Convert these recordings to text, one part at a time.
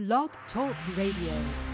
Blog Talk Radio.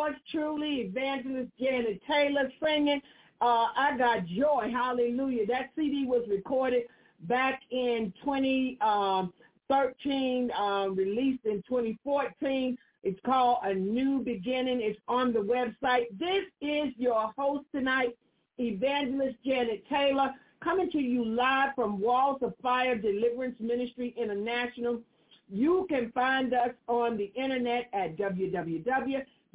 Yours truly, Evangelist Janet Taylor singing. Uh, I got joy. Hallelujah. That CD was recorded back in 2013, um, released in 2014. It's called A New Beginning. It's on the website. This is your host tonight, Evangelist Janet Taylor, coming to you live from Walls of Fire Deliverance Ministry International. You can find us on the internet at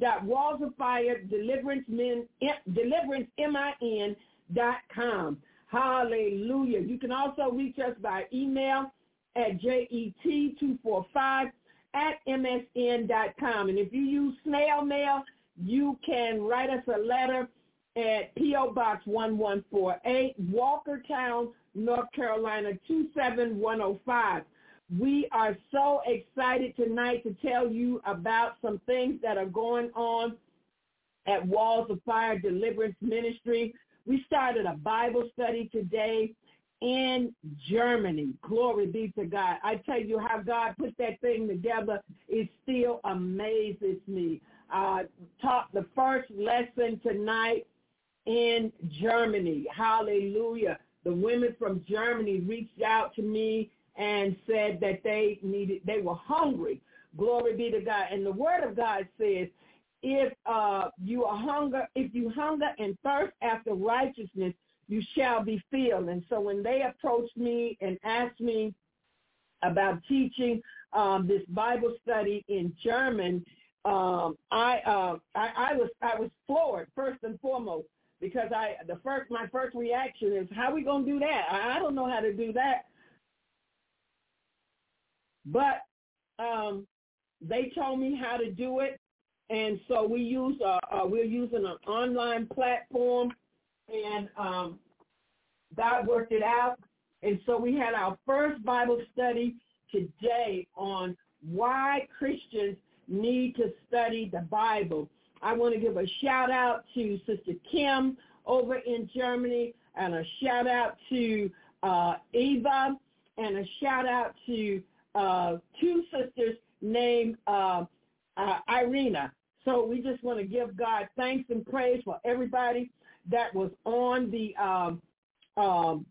www.wallsoffiredeliverancemin.com. Hallelujah. You can also reach us by email at jet245 at msn.com. And if you use snail mail, you can write us a letter at P.O. Box 1148, Walkertown, North Carolina 27105. We are so excited tonight to tell you about some things that are going on at Walls of Fire Deliverance Ministry. We started a Bible study today in Germany. Glory be to God. I tell you how God put that thing together. It still amazes me. Uh, taught the first lesson tonight in Germany. Hallelujah. The women from Germany reached out to me and said that they needed, they were hungry. Glory be to God. And the word of God says, if uh, you are hunger, if you hunger and thirst after righteousness, you shall be filled. And so when they approached me and asked me about teaching um, this Bible study in German, um, I, uh, I I was I was floored first and foremost because I the first my first reaction is how we gonna do that? I, I don't know how to do that. But um, they told me how to do it, and so we use uh, uh, we're using an online platform, and um, God worked it out. And so we had our first Bible study today on why Christians need to study the Bible. I want to give a shout out to Sister Kim over in Germany and a shout out to uh, Eva and a shout out to uh, two sisters named uh, uh, Irina. So we just want to give God thanks and praise for everybody that was on the um, um,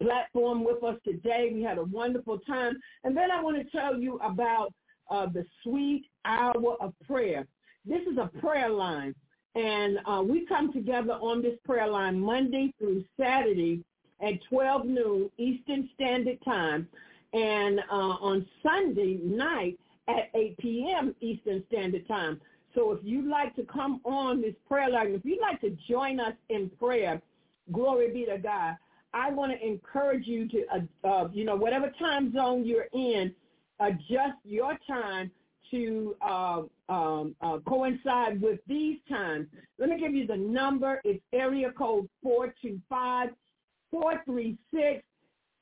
platform with us today. We had a wonderful time. And then I want to tell you about uh, the sweet hour of prayer. This is a prayer line. And uh, we come together on this prayer line Monday through Saturday at 12 noon Eastern Standard Time and uh, on Sunday night at 8 p.m. Eastern Standard Time. So if you'd like to come on this prayer line, if you'd like to join us in prayer, glory be to God. I want to encourage you to, uh, uh, you know, whatever time zone you're in, adjust your time to uh, um, uh, coincide with these times. Let me give you the number. It's area code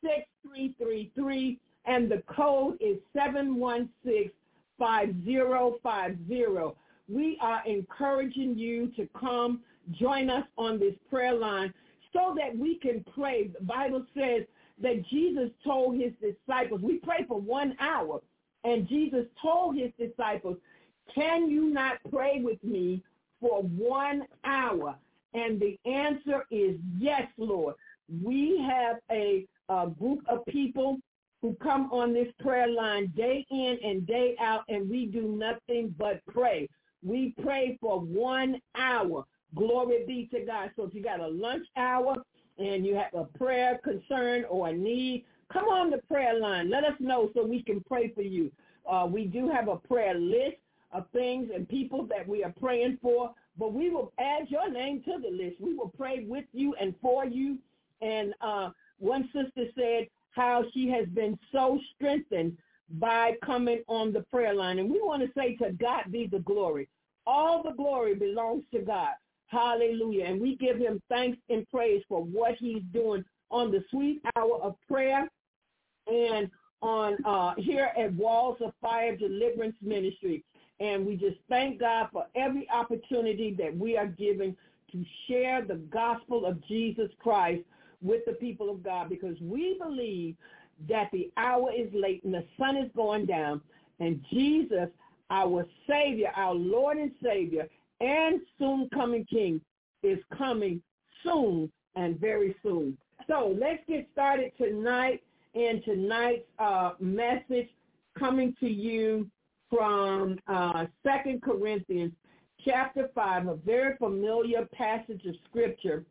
425-436-6333, and the code is 716-5050. We are encouraging you to come join us on this prayer line so that we can pray. The Bible says that Jesus told his disciples, we pray for one hour, and Jesus told his disciples, can you not pray with me for one hour? And the answer is yes, Lord. We have a, a group of people who come on this prayer line day in and day out, and we do nothing but pray. We pray for one hour. Glory be to God. So if you got a lunch hour and you have a prayer concern or a need, come on the prayer line. Let us know so we can pray for you. Uh, we do have a prayer list of things and people that we are praying for, but we will add your name to the list. We will pray with you and for you. And uh, one sister said how she has been so strengthened by coming on the prayer line. And we want to say to God be the glory. All the glory belongs to God. Hallelujah. And we give him thanks and praise for what he's doing on the sweet hour of prayer and on uh, here at Walls of Fire Deliverance Ministry. And we just thank God for every opportunity that we are given to share the gospel of Jesus Christ with the people of God because we believe that the hour is late and the sun is going down and Jesus, our Savior, our Lord and Savior, and soon coming King is coming soon and very soon. So let's get started tonight in tonight's uh, message coming to you from uh, 2 Corinthians chapter 5, a very familiar passage of scripture.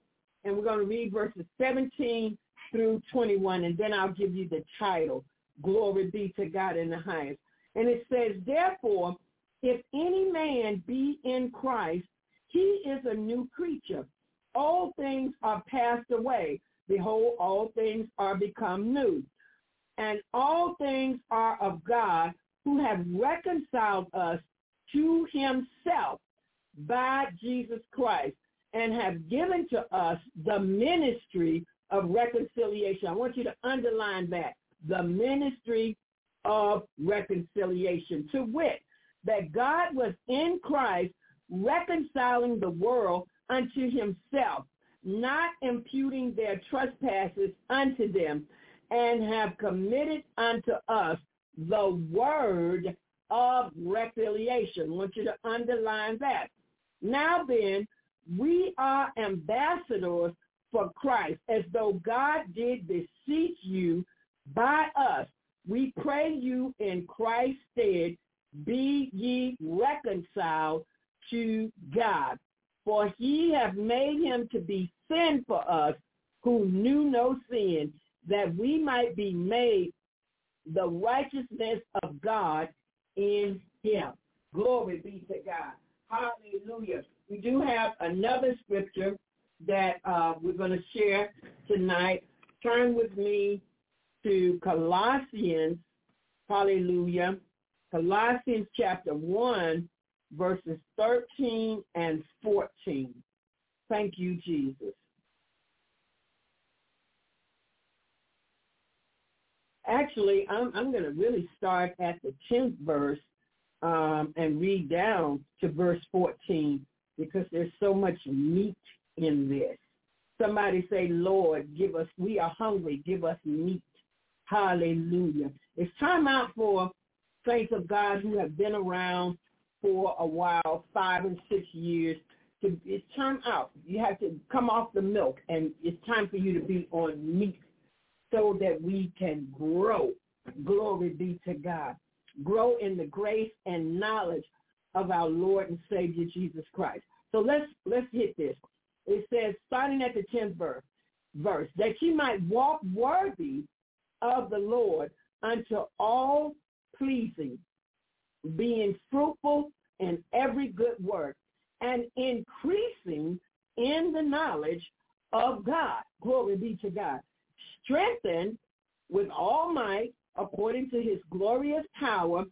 And we're going to read verses 17 through 21, and then I'll give you the title, Glory be to God in the highest. And it says, Therefore, if any man be in Christ, he is a new creature. All things are passed away. Behold, all things are become new. And all things are of God who have reconciled us to himself by Jesus Christ and have given to us the ministry of reconciliation. I want you to underline that. The ministry of reconciliation. To wit, that God was in Christ reconciling the world unto himself, not imputing their trespasses unto them, and have committed unto us the word of reconciliation. I want you to underline that. Now then, we are ambassadors for Christ, as though God did beseech you by us. We pray you in Christ's stead be ye reconciled to God. For he hath made him to be sin for us who knew no sin, that we might be made the righteousness of God in him. Glory be to God. Hallelujah. We do have another scripture that uh, we're going to share tonight. Turn with me to Colossians, hallelujah, Colossians chapter 1, verses 13 and 14. Thank you, Jesus. Actually, I'm, I'm going to really start at the 10th verse um, and read down to verse 14 because there's so much meat in this. Somebody say, Lord, give us, we are hungry, give us meat. Hallelujah. It's time out for saints of God who have been around for a while, five and six years. To, it's time out. You have to come off the milk, and it's time for you to be on meat so that we can grow. Glory be to God. Grow in the grace and knowledge of our Lord and Savior Jesus Christ. So let's let's hit this. It says, starting at the tenth verse, verse, that ye might walk worthy of the Lord unto all pleasing, being fruitful in every good work, and increasing in the knowledge of God. Glory be to God. Strengthened with all might according to his glorious power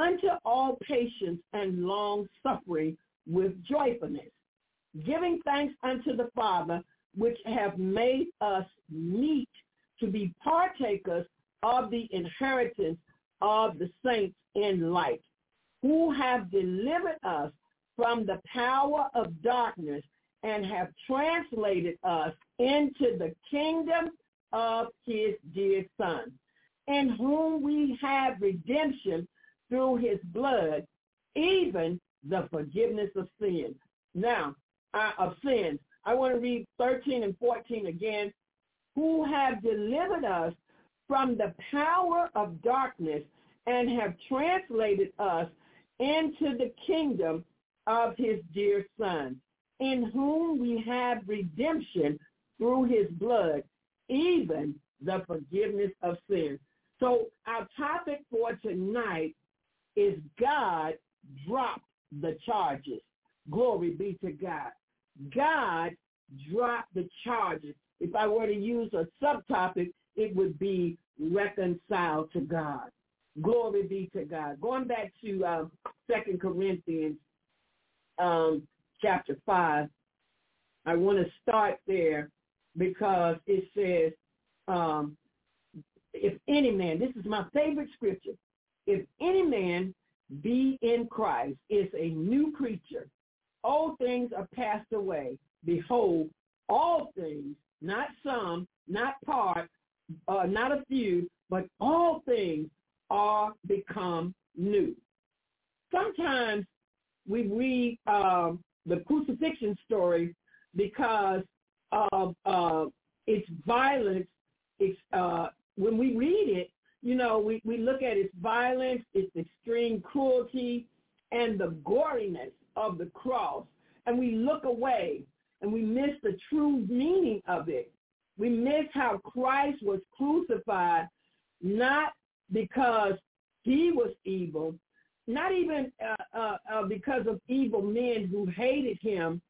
unto all patience and long suffering with joyfulness, giving thanks unto the Father, which have made us meet to be partakers of the inheritance of the saints in light, who have delivered us from the power of darkness and have translated us into the kingdom of his dear Son, in whom we have redemption through his blood, even the forgiveness of sin. Now, uh, of sins. I want to read 13 and 14 again. Who have delivered us from the power of darkness and have translated us into the kingdom of his dear Son, in whom we have redemption through his blood, even the forgiveness of sins. So our topic for tonight is God dropped the charges. Glory be to God. God dropped the charges. If I were to use a subtopic, it would be reconciled to God. Glory be to God. Going back to uh, Second uh, Corinthians um, chapter 5, I want to start there because it says, um, if any man, this is my favorite scripture, if any man be in Christ, is a new creature. All things are passed away. Behold, all things, not some, not part, uh, not a few, but all things are become new. Sometimes we read uh, the crucifixion story because of uh, its violence. It's, uh, when we read it, you know, we, we look at its violence, its extreme cruelty, and the goriness of the cross, and we look away and we miss the true meaning of it. We miss how Christ was crucified not because he was evil, not even uh, uh, uh, because of evil men who hated him,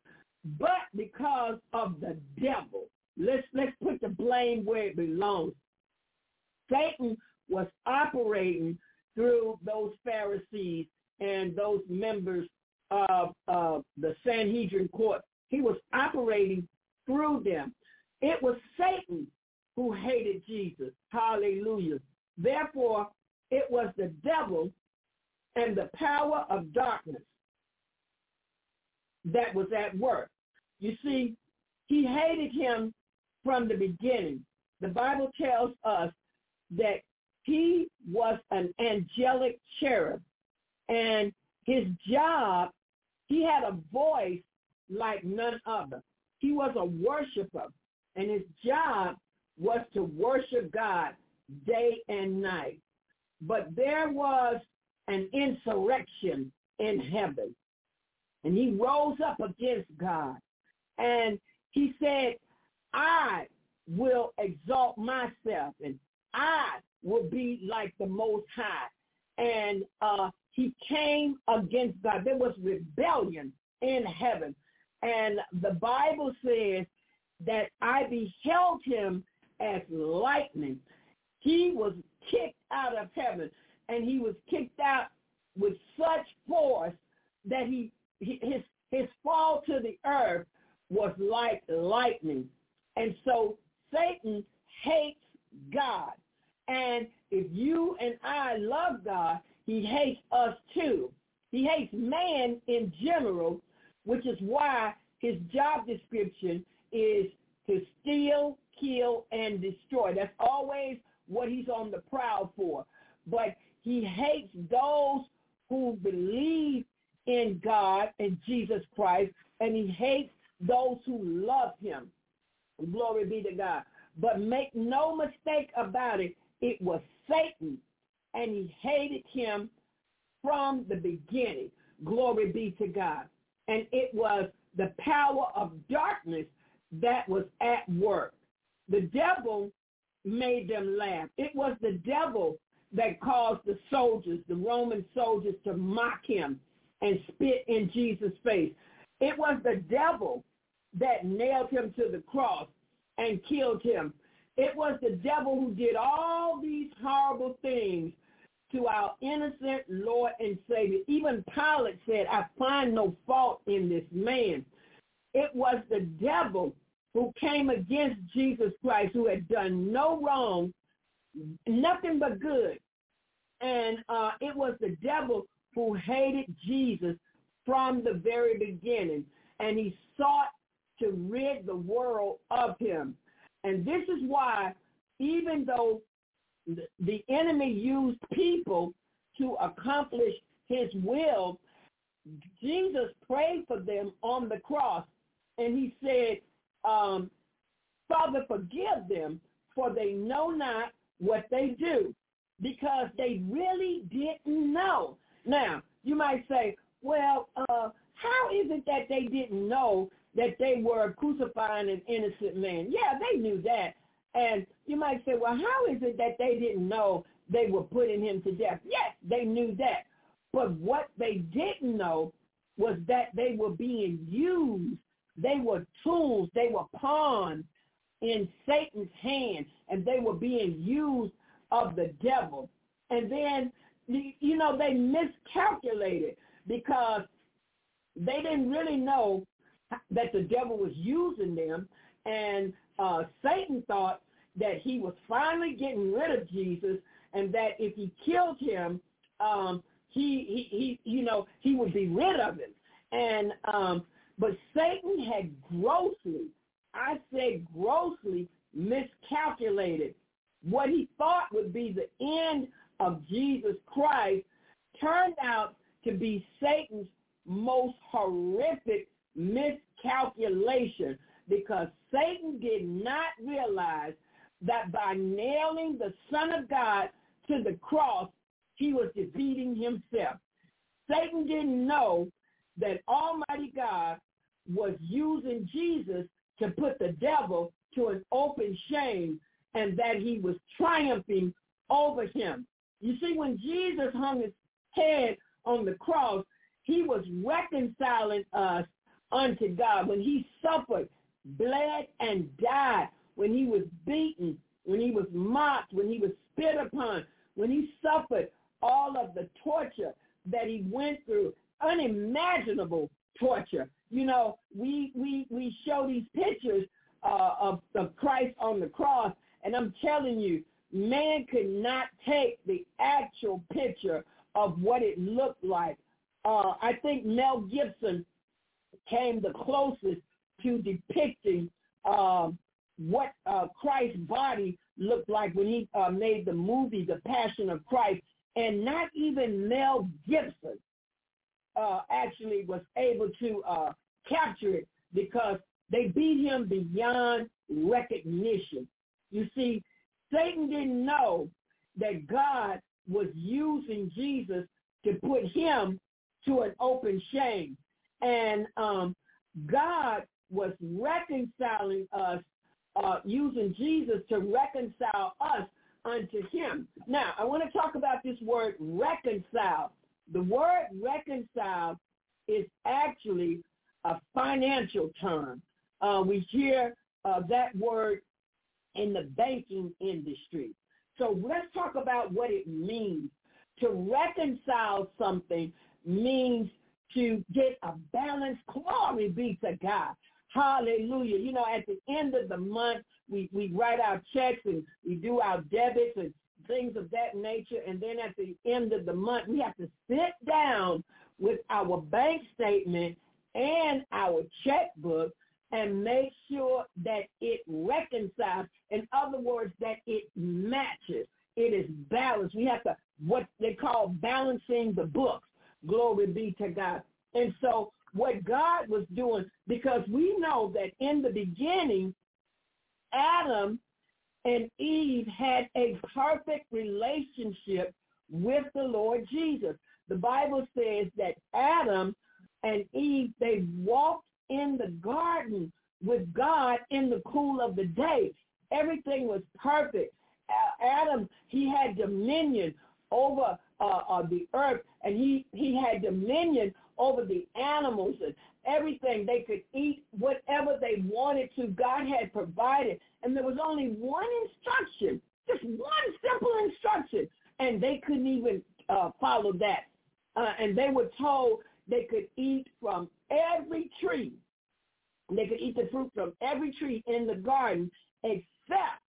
but because of the devil. Let's let's put the blame where it belongs. Satan was operating through those Pharisees and those members of uh, the Sanhedrin court. He was operating through them. It was Satan who hated Jesus. Hallelujah. Therefore, it was the devil and the power of darkness that was at work. You see, he hated him from the beginning. The Bible tells us that he was an angelic cherub and his job, he had a voice like none other. He was a worshiper and his job was to worship God day and night. But there was an insurrection in heaven. And he rose up against God. And he said, I will exalt myself and I will be like the Most High. And uh, he came against God. There was rebellion in heaven. And the Bible says that I beheld him as lightning. He was kicked out of heaven, and he was kicked out with such force that he his his fall to the earth was like lightning. And so Satan hates God. And if you and I love God, he hates us too. He hates man in general, which is why his job description is to steal, kill, and destroy. That's always what he's on the prowl for. But he hates those who believe in God and Jesus Christ, and he hates those who love him. Glory be to God. But make no mistake about it, it was Satan, and he hated him from the beginning. Glory be to God. And it was the power of darkness that was at work. The devil made them laugh. It was the devil that caused the soldiers, the Roman soldiers, to mock him and spit in Jesus' face. It was the devil that nailed him to the cross and killed him. It was the devil who did all these horrible things to our innocent Lord and Savior. Even Pilate said, I find no fault in this man. It was the devil who came against Jesus Christ, who had done no wrong, nothing but good. And uh, it was the devil who hated Jesus from the very beginning. And he sought to rid the world of him. And this is why, even though the enemy used people to accomplish his will, Jesus prayed for them on the cross. And he said, um, Father, forgive them, for they know not what they do, because they really didn't know. Now, you might say, well, uh, how is it that they didn't know that they were crucifying an innocent man? Yeah, they knew that. And you might say, well, how is it that they didn't know they were putting him to death? Yes, they knew that. But what they didn't know was that they were being used. They were tools. They were pawns in Satan's hand, and they were being used of the devil. And then, you know, they miscalculated because they didn't really know that the devil was using them. And uh, Satan thought that he was finally getting rid of Jesus and that if he killed him, um, he, he, he, you know, he would be rid of him. And, um, but Satan had grossly, I say grossly miscalculated what he thought would be the end of Jesus Christ turned out to be Satan's most horrific miscalculation because Satan did not realize that by nailing the Son of God to the cross, he was defeating himself. Satan didn't know that Almighty God was using Jesus to put the devil to an open shame and that he was triumphing over him. You see, when Jesus hung his head on the cross, he was reconciling us unto God. When he suffered, bled, and died, when he was beaten, when he was mocked, when he was spit upon, when he suffered all of the torture that he went through, unimaginable torture. You know, we we we show these pictures uh, of, of Christ on the cross, and I'm telling you, man could not take the actual picture of what it looked like. Uh, I think Mel Gibson came the closest to depicting um, what uh, Christ's body looked like when he uh, made the movie Of Christ. And not even Mel Gibson uh, actually was able to uh, capture it because they beat him beyond recognition. You see, Satan didn't know that God was using Jesus to put him to an open shame. And um, God was reconciling us uh, using Jesus to reconcile us unto him. Now, I want to talk about this word reconcile. The word reconcile is actually a financial term. Uh, we hear uh, that word in the banking industry. So let's talk about what it means. To reconcile something means to get a balanced glory be to God. Hallelujah. You know, at the end of the month, we, we write our checks and we do our debits and things of that nature. And then at the end of the month, we have to sit down with our bank statement and our checkbook and make sure that it reconciles. In other words, that it matches. It is balanced. We have to, what they call balancing the books. Glory be to God. And so what God was doing, because we know that in the beginning, Adam and Eve had a perfect relationship with the Lord Jesus. The Bible says that Adam and Eve, they walked in the garden with God in the cool of the day. Everything was perfect. Adam, he had dominion over uh, uh, the earth, and he, he had dominion over the animals and everything. They could eat whatever they wanted to. God had provided. And there was only one instruction, just one simple instruction. And they couldn't even uh, follow that. Uh, and they were told they could eat from every tree. They could eat the fruit from every tree in the garden except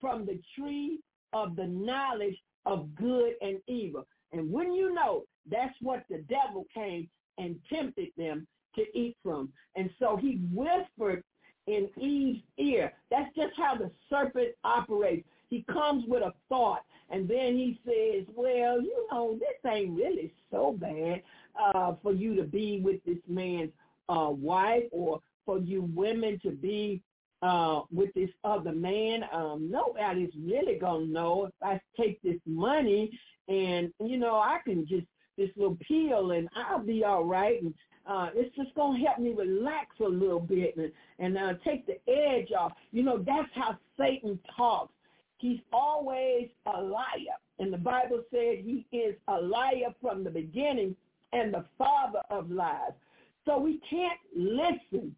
from the tree of the knowledge of good and evil. And when you know, that's what the devil came and tempted them to eat from. And so he whispered in Eve's ear. That's just how the serpent operates. He comes with a thought, and then he says, well, you know, this ain't really so bad uh, for you to be with this man's uh, wife or for you women to be uh, with this other man. Um, nobody's really going to know if I take this money and, you know, I can just, this little pill and I'll be all right. And uh, it's just to help me relax a little bit and, and uh, take the edge off. You know, that's how Satan talks. He's always a liar. And the Bible said he is a liar from the beginning and the father of lies. So we can't listen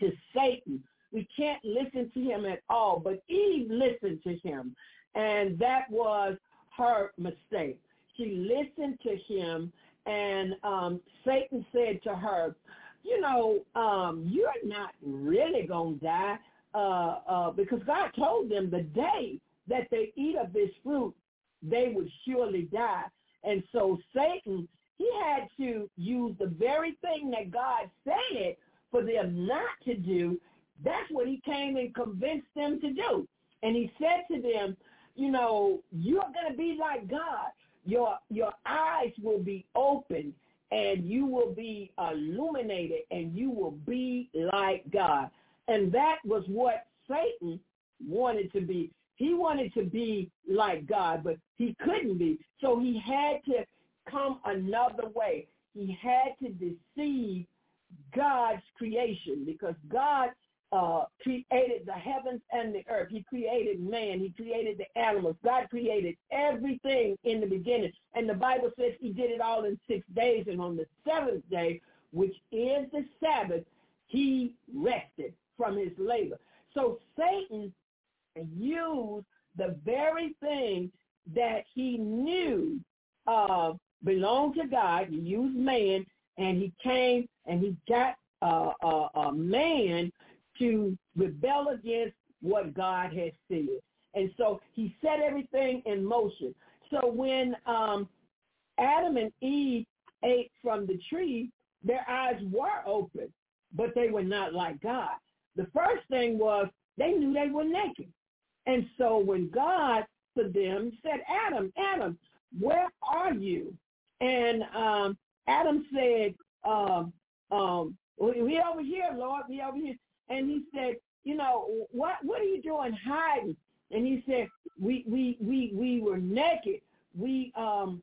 to Satan. We can't listen to him at all. But Eve listened to him. And that was her mistake. She listened to him and um, Satan said to her, you know, um, you're not really going to die uh, uh, because God told them the day that they eat of this fruit, they would surely die. And so Satan, he had to use the very thing that God said for them not to do. That's what he came and convinced them to do. And he said to them, you know, you're going to be like God. Your, your eyes will be opened and you will be illuminated and you will be like God. And that was what Satan wanted to be. He wanted to be like God, but he couldn't be. So he had to come another way. He had to deceive God's creation because God uh, created the heavens and the earth. He created man. He created the animals. God created everything in the beginning. And the Bible says he did it all in six days. And on the seventh day, which is the Sabbath, he rested from his labor. So Satan used the very thing that he knew uh, belonged to God. He used man, and he came and he got uh, uh, a man to rebel against what God has said. And so he set everything in motion. So when um, Adam and Eve ate from the tree, their eyes were open, but they were not like God. The first thing was they knew they were naked. And so when God to them said, Adam, Adam, where are you? And um, Adam said, um, um, we over here, Lord, we over here. And he said, you know, what what are you doing hiding? And he said, we we we we were naked. We um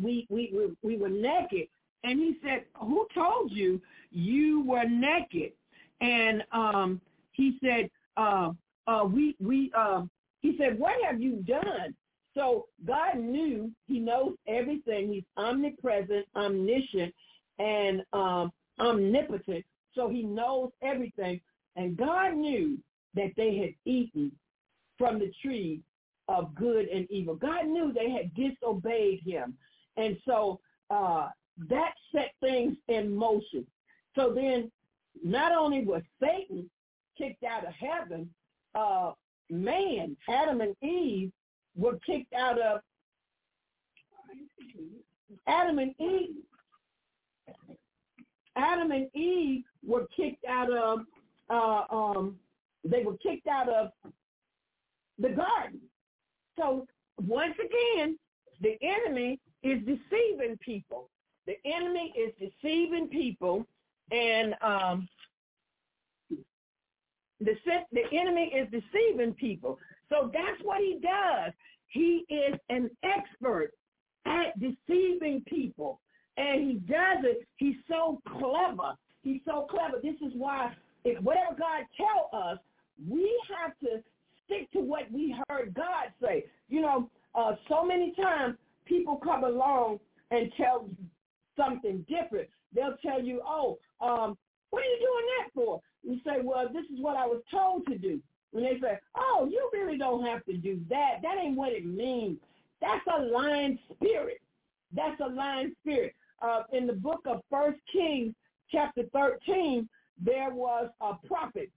we we we, we were naked. And he said, who told you you were naked? And um he said, uh, uh, we we uh, he said, what have you done? So God knew he knows everything. He's omnipresent, omniscient, and um, omnipotent. So he knows everything. And God knew that they had eaten from the tree of good and evil. God knew they had disobeyed him. And so uh, that set things in motion. So then not only was Satan kicked out of heaven, uh, man, Adam and Eve, were kicked out of Adam and Eve. Adam and Eve were kicked out of uh, um, they were kicked out of the garden. So once again, the enemy is deceiving people. The enemy is deceiving people, and um, the the enemy is deceiving people. So that's what he does. He is an expert at deceiving people, and he does it. He's so clever. He's so clever. This is why, if whatever God tell us, we have to stick to what we heard God say. You know, uh, so many times people come along and tell something different. They'll tell you, oh, um, what are you doing that for? You say, well, this is what I was told to do. And they say, oh, you really don't have to do that. That ain't what it means. That's a lying spirit. That's a lying spirit. Uh, in the book of First Kings, chapter 13, there was a prophet.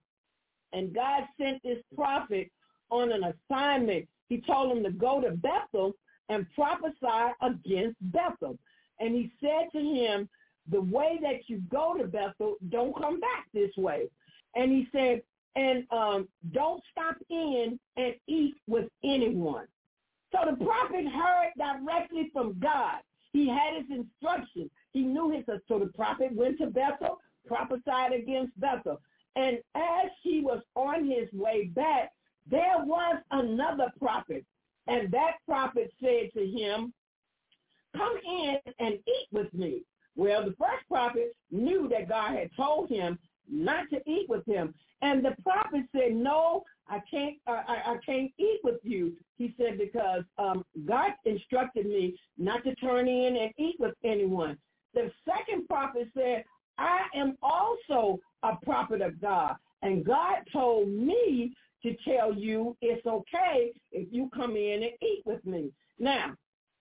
And God sent this prophet on an assignment. He told him to go to Bethel and prophesy against Bethel. And he said to him, the way that you go to Bethel, don't come back this way. And he said, and um, don't stop in and eat with anyone. So the prophet heard directly from God. He had his instructions. He knew his, so the prophet went to Bethel, prophesied against Bethel. And as he was on his way back, there was another prophet. And that prophet said to him, come in and eat with me. Well, the first prophet knew that God had told him not to eat with him. And the prophet said, no, I can't, uh, I, I can't eat with you. He said, because um, God instructed me not to turn in and eat with anyone. The second prophet said, I am also a prophet of God. And God told me to tell you it's okay if you come in and eat with me. Now,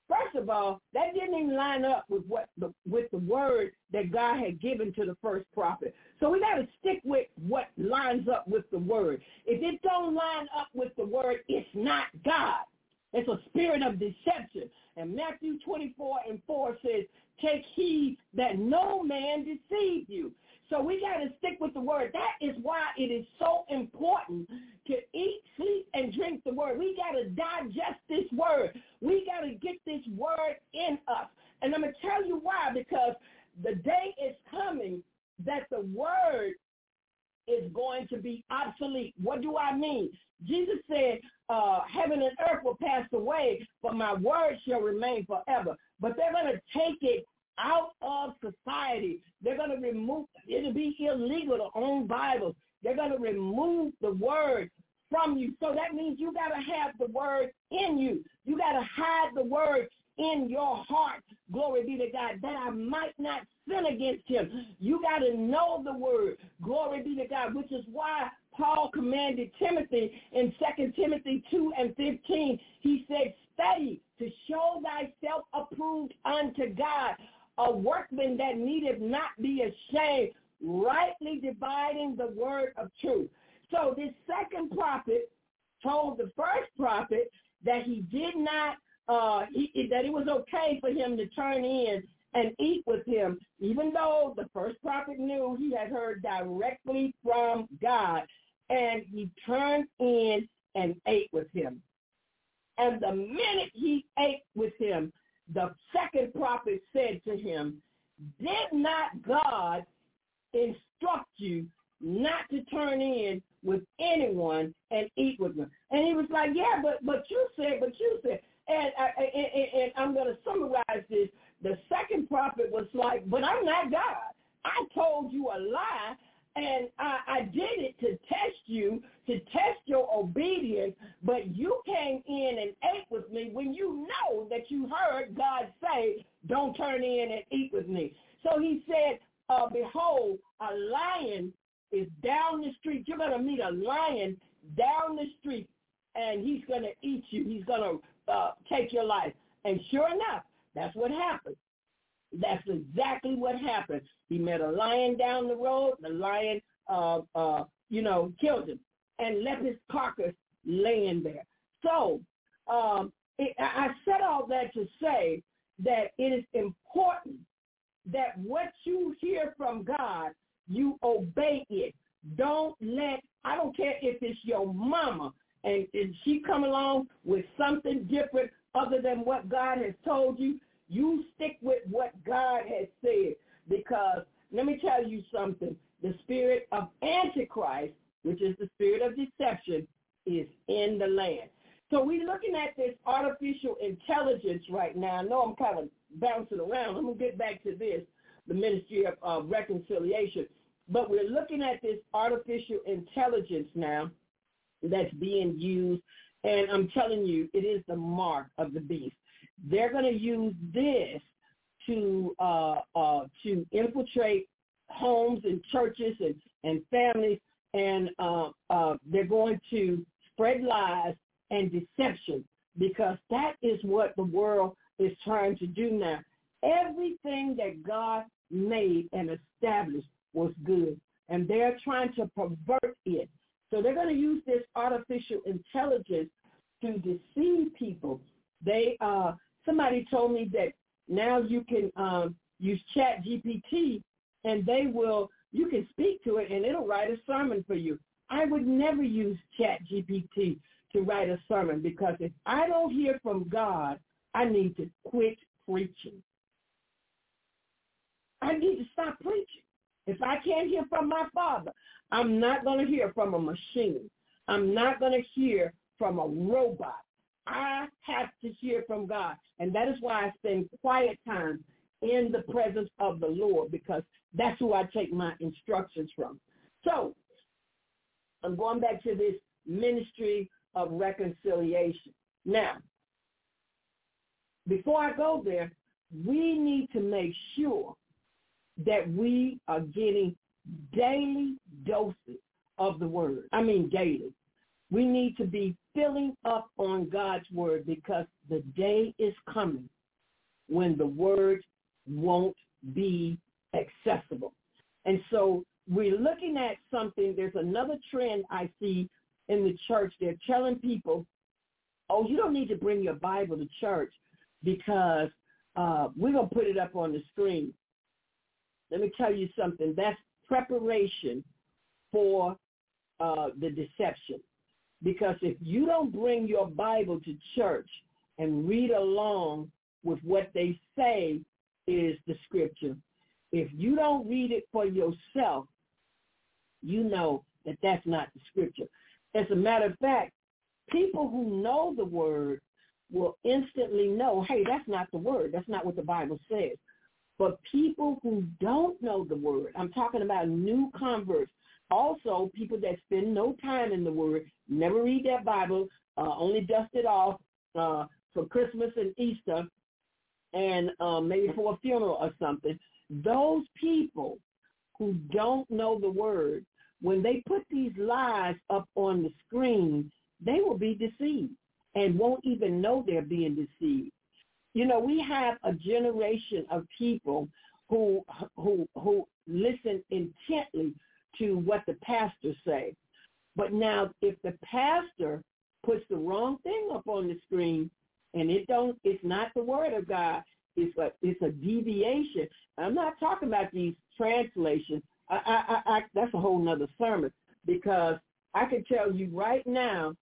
First of all, that didn't even line up with what the with the word that God had given to the first prophet. So we got to stick with what lines up with the word. If it don't line up with the word, it's not God. It's a spirit of deception. And Matthew 24 and 4 says, take heed that no man deceive you. So we got to stick with the word. That is why it is so important to eat, sleep, and drink the word. We got to digest this word. We got to get this word in us. And I'm going to tell you why, because the day is coming that the word is going to be obsolete. What do I mean? Jesus said, uh, heaven and earth will pass away, but my word shall remain forever. But they're going to take it out of society. They're going to remove, it'll be illegal to own Bibles. They're going to remove the word from you. So that means you got to have the word in you. You got to hide the word in your heart. Glory be to God. That I might not sin against him. You got to know the word. Glory be to God, which is why Paul commanded Timothy in 2 Timothy 2 and 15. He said, study to show thyself approved unto God, a workman that needeth not be ashamed, rightly dividing the word of truth. So this second prophet told the first prophet that he did not, uh, he, that it was okay for him to turn in and eat with him, even though the first prophet knew he had heard directly from God. And he turned in and ate with him. And the minute he ate with him, the second prophet said to him, did not God instruct you not to turn in with anyone and eat with them? And he was like, yeah, but but you said, but you said. And, I, and, and I'm going to summarize this. The second prophet was like, but I'm not God. I told you a lie, and I, I did it to test you, to test your obedience, but you came in and ate with me when you know that you heard God say, don't turn in and eat with me. So he said, uh, behold, a lion is down the street. You're going to meet a lion down the street, and he's going to eat you. He's going to uh, take your life. And sure enough, that's what happened. That's exactly what happened. He met a lion down the road. The lion, uh, uh, you know, killed him and left his carcass laying there. So um, it, I said all that to say that it is important that what you hear from God, you obey it. Don't let, I don't care if it's your mama and, and she come along with something different other than what God has told you, you stick with what God has said because let me tell you something. The spirit of Antichrist, which is the spirit of deception, is in the land. So we're looking at this artificial intelligence right now. I know I'm kind of bouncing around. I'm going to get back to this, the Ministry of uh, Reconciliation. But we're looking at this artificial intelligence now that's being used. And I'm telling you, it is the mark of the beast. They're going to use this to uh, uh, to infiltrate homes and churches and, and families, and uh, uh, they're going to spread lies and deception because that is what the world is trying to do now. Everything that God made and established was good, and they're trying to pervert it. So they're going to use this artificial intelligence to deceive people. They uh, somebody told me that now you can um, use Chat GPT and they will, you can speak to it and it'll write a sermon for you. I would never use Chat GPT to write a sermon because if I don't hear from God, I need to quit preaching. I need to stop preaching. If I can't hear from my Father, I'm not going to hear from a machine. I'm not going to hear from a robot. I have to hear from God. And that is why I spend quiet time in the presence of the Lord because that's who I take my instructions from. So I'm going back to this ministry of reconciliation. Now, before I go there, we need to make sure that we are getting daily doses of the word. I mean daily. We need to be filling up on God's word because the day is coming when the word won't be accessible. And so we're looking at something, there's another trend I see in the church. They're telling people, oh, you don't need to bring your Bible to church because uh, we're going to put it up on the screen. Let me tell you something. That's preparation for uh, the deception. Because if you don't bring your Bible to church and read along with what they say is the scripture, if you don't read it for yourself, you know that that's not the scripture. As a matter of fact, people who know the word will instantly know, hey, that's not the word. That's not what the Bible says. But people who don't know the word, I'm talking about new converts, also people that spend no time in the word, never read their Bible, uh, only dust it off uh, for Christmas and Easter and um, maybe for a funeral or something. Those people who don't know the word, when they put these lies up on the screen, they will be deceived and won't even know they're being deceived. You know, we have a generation of people who who who listen intently to what the pastor say. But now if the pastor puts the wrong thing up on the screen and it don't it's not the word of God, it's a it's a deviation. I'm not talking about these translations. I, I, I, that's a whole nother sermon because I can tell you right now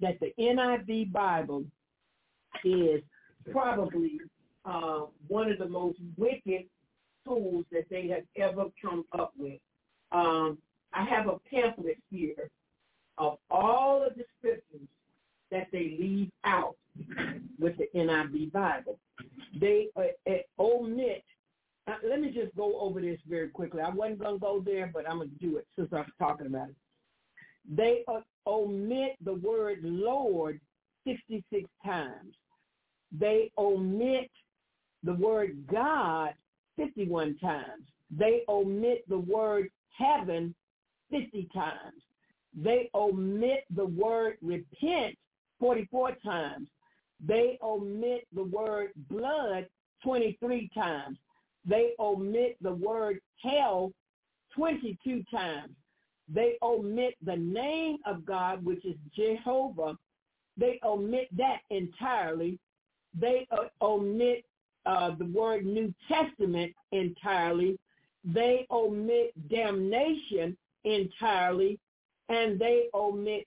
that the NIV Bible is probably uh, one of the most wicked tools that they have ever come up with. Um, I have a pamphlet here of all of the scriptures that they leave out with the NIV Bible. They uh, uh, omit, uh, let me just go over this very quickly. I wasn't going to go there, but I'm going to do it since I'm talking about it. They omit the word Lord 66 times. They omit the word God 51 times. They omit the word heaven 50 times. They omit the word repent 44 times. They omit the word blood 23 times. They omit the word hell 22 times. They omit the name of God, which is Jehovah. They omit that entirely. They omit uh, the word New Testament entirely. They omit damnation entirely. And they omit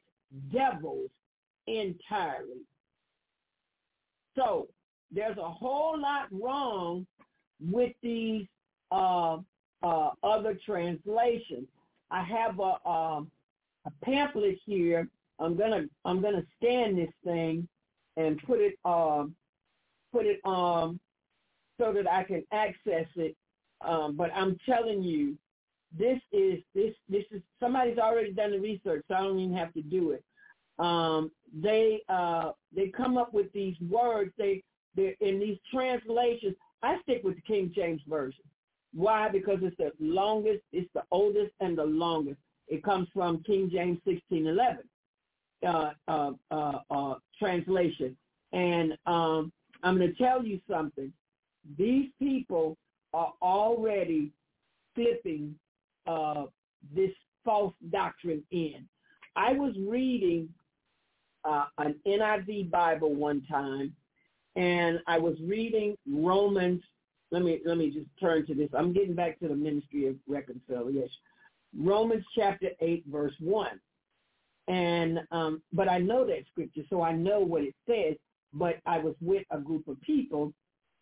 devils entirely. So there's a whole lot wrong with these uh, uh, other translations. I have a, um, a pamphlet here. I'm gonna I'm gonna scan this thing and put it um put it on so that I can access it. Um, but I'm telling you, this is this this is somebody's already done the research, so I don't even have to do it. Um, they uh, they come up with these words. They they in these translations. I stick with the King James version. Why? Because it's the longest, it's the oldest and the longest. It comes from King James 1611 uh, uh, uh, uh, translation. And um, I'm going to tell you something. These people are already flipping uh, this false doctrine in. I was reading uh, an NIV Bible one time, and I was reading Romans. Let me let me just turn to this. I'm getting back to the ministry of reconciliation. Romans chapter eight, verse one. And um, but I know that scripture, so I know what it says. But I was with a group of people,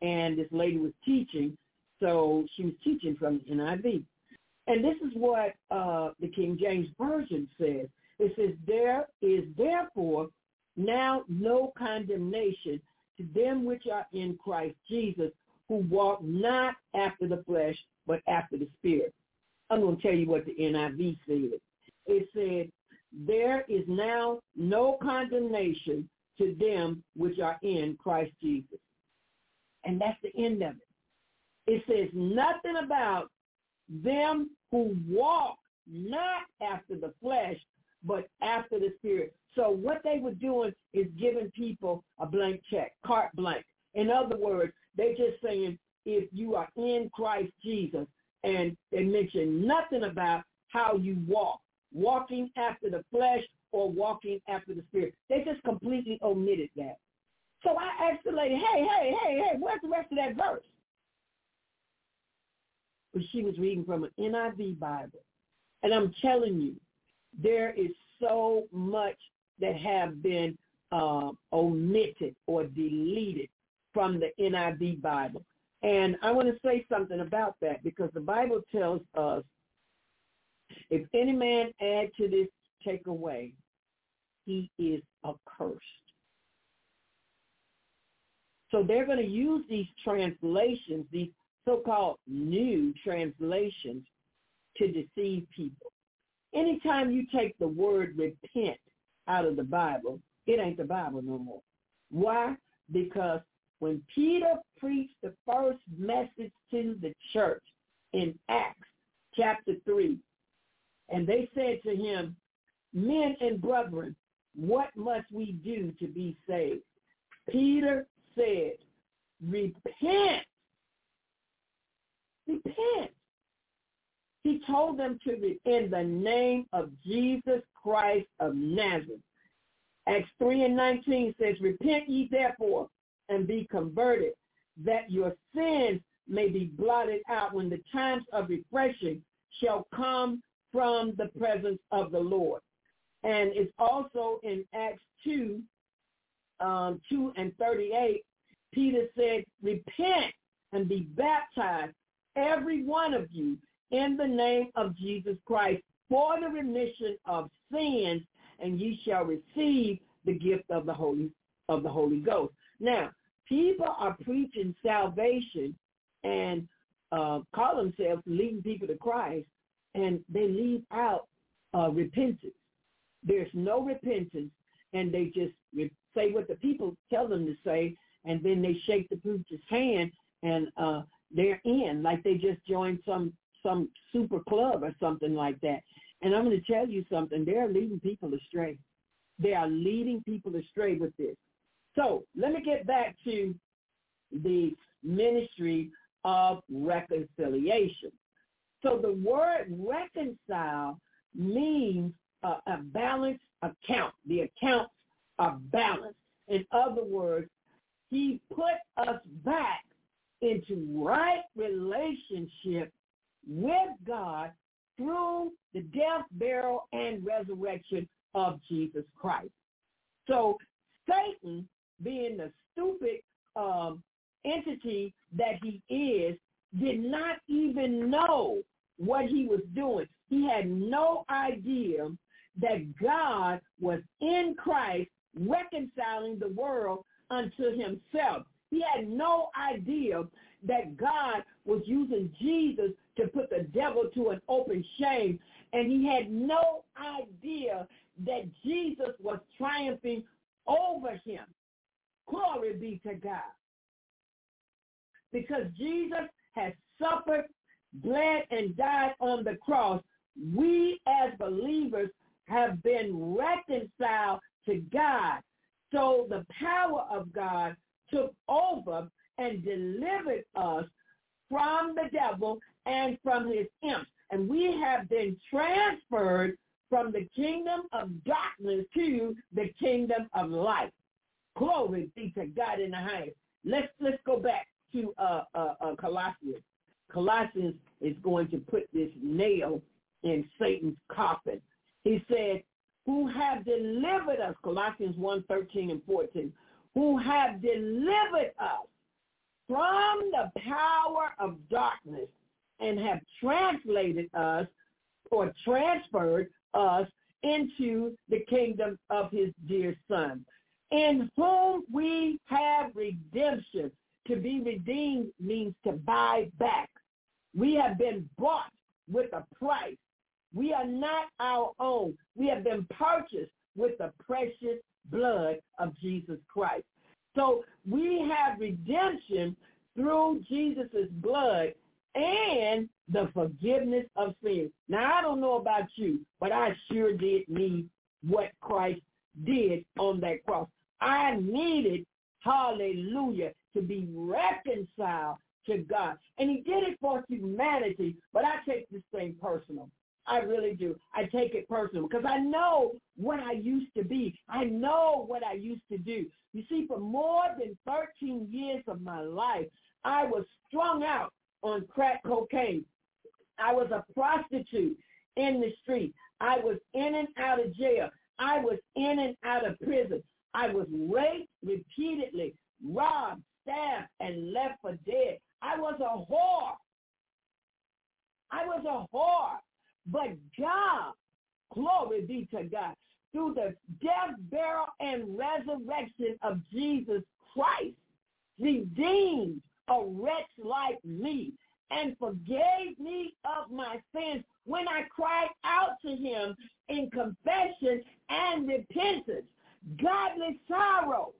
and this lady was teaching, so she was teaching from the NIV. And this is what uh, the King James Version says. It says, there is therefore now no condemnation to them which are in Christ Jesus, who walk not after the flesh, but after the Spirit. I'm going to tell you what the NIV said. It said, there is now no condemnation to them which are in Christ Jesus. And that's the end of it. It says nothing about them who walk not after the flesh, but after the spirit. So what they were doing is giving people a blank check, carte blanche. In other words, they're just saying if you are in Christ Jesus, and they mention nothing about how you walk, walking after the flesh or walking after the spirit. They just completely omitted that. So I asked the lady, hey, hey, hey, hey, where's the rest of that verse? But she was reading from an NIV Bible. And I'm telling you, there is so much that have been uh, omitted or deleted from the NIV Bible. And I want to say something about that because the Bible tells us, if any man add to this take away, he is accursed. So they're going to use these translations, these so-called new translations, to deceive people. Anytime you take the word repent out of the Bible, it ain't the Bible no more. Why? Because when Peter preached the first message to the church in Acts chapter 3, and they said to him, men and brethren, what must we do to be saved? Peter said, repent. Repent. He told them to be in the name of Jesus Christ of Nazareth. Acts 3 and 19 says, Repent ye therefore and be converted, that your sins may be blotted out when the times of refreshing shall come from the presence of the Lord. And it's also in Acts 2, um, 2 and 38, Peter said, repent and be baptized, every one of you, in the name of Jesus Christ for the remission of sins, and ye shall receive the gift of the Holy of the Holy Ghost. Now, people are preaching salvation, and uh, call themselves leading people to Christ, and they leave out uh, repentance. There's no repentance, and they just say what the people tell them to say, and then they shake the preacher's hand, and uh, they're in like they just joined some some super club or something like that. And I'm going to tell you something. They're leading people astray. They are leading people astray with this. So let me get back to the ministry of reconciliation. So the word reconcile means a, a balanced account. The accounts are balanced. In other words, he put us back into right relationship with God through the death, burial, and resurrection of Jesus Christ. So Satan, being the stupid um, entity that he is, did not even know what he was doing. He had no idea that God was in Christ reconciling the world unto himself. He had no idea that God was using Jesus to put the devil to an open shame. And he had no idea that Jesus was triumphing over him. Glory be to God. Because Jesus has suffered, bled, and died on the cross, we as believers have been reconciled to God. So the power of God took over and delivered us from the devil and from his imps. And we have been transferred from the kingdom of darkness to the kingdom of light. Glory be to God in the highest. Let's let's go back to uh, uh, uh, Colossians. Colossians is going to put this nail in Satan's coffin. He said, who have delivered us, Colossians 1, 13 and 14, who have delivered us from the power of darkness and have translated us or transferred us into the kingdom of his dear son, in whom we have redemption. To be redeemed means to buy back. We have been bought with a price. We are not our own. We have been purchased with the precious blood of Jesus Christ. So we have redemption through Jesus' blood and the forgiveness of sins. Now, I don't know about you, but I sure did need what Christ did on that cross. I needed, hallelujah, to be reconciled to God. And he did it for humanity, but I take this thing personal. I really do. I take it personal because I know what I used to be. I know what I used to do. You see, for more than 13 years of my life, I was strung out on crack cocaine. I was a prostitute in the street. I was in and out of jail. I was in and out of prison. I was raped repeatedly, robbed, stabbed, and left for dead. I was a whore. I was a whore. But God, glory be to God, through the death, burial, and resurrection of Jesus Christ, redeemed a wretch like me and forgave me of my sins when I cried out to him in confession and repentance. Godly sorrow,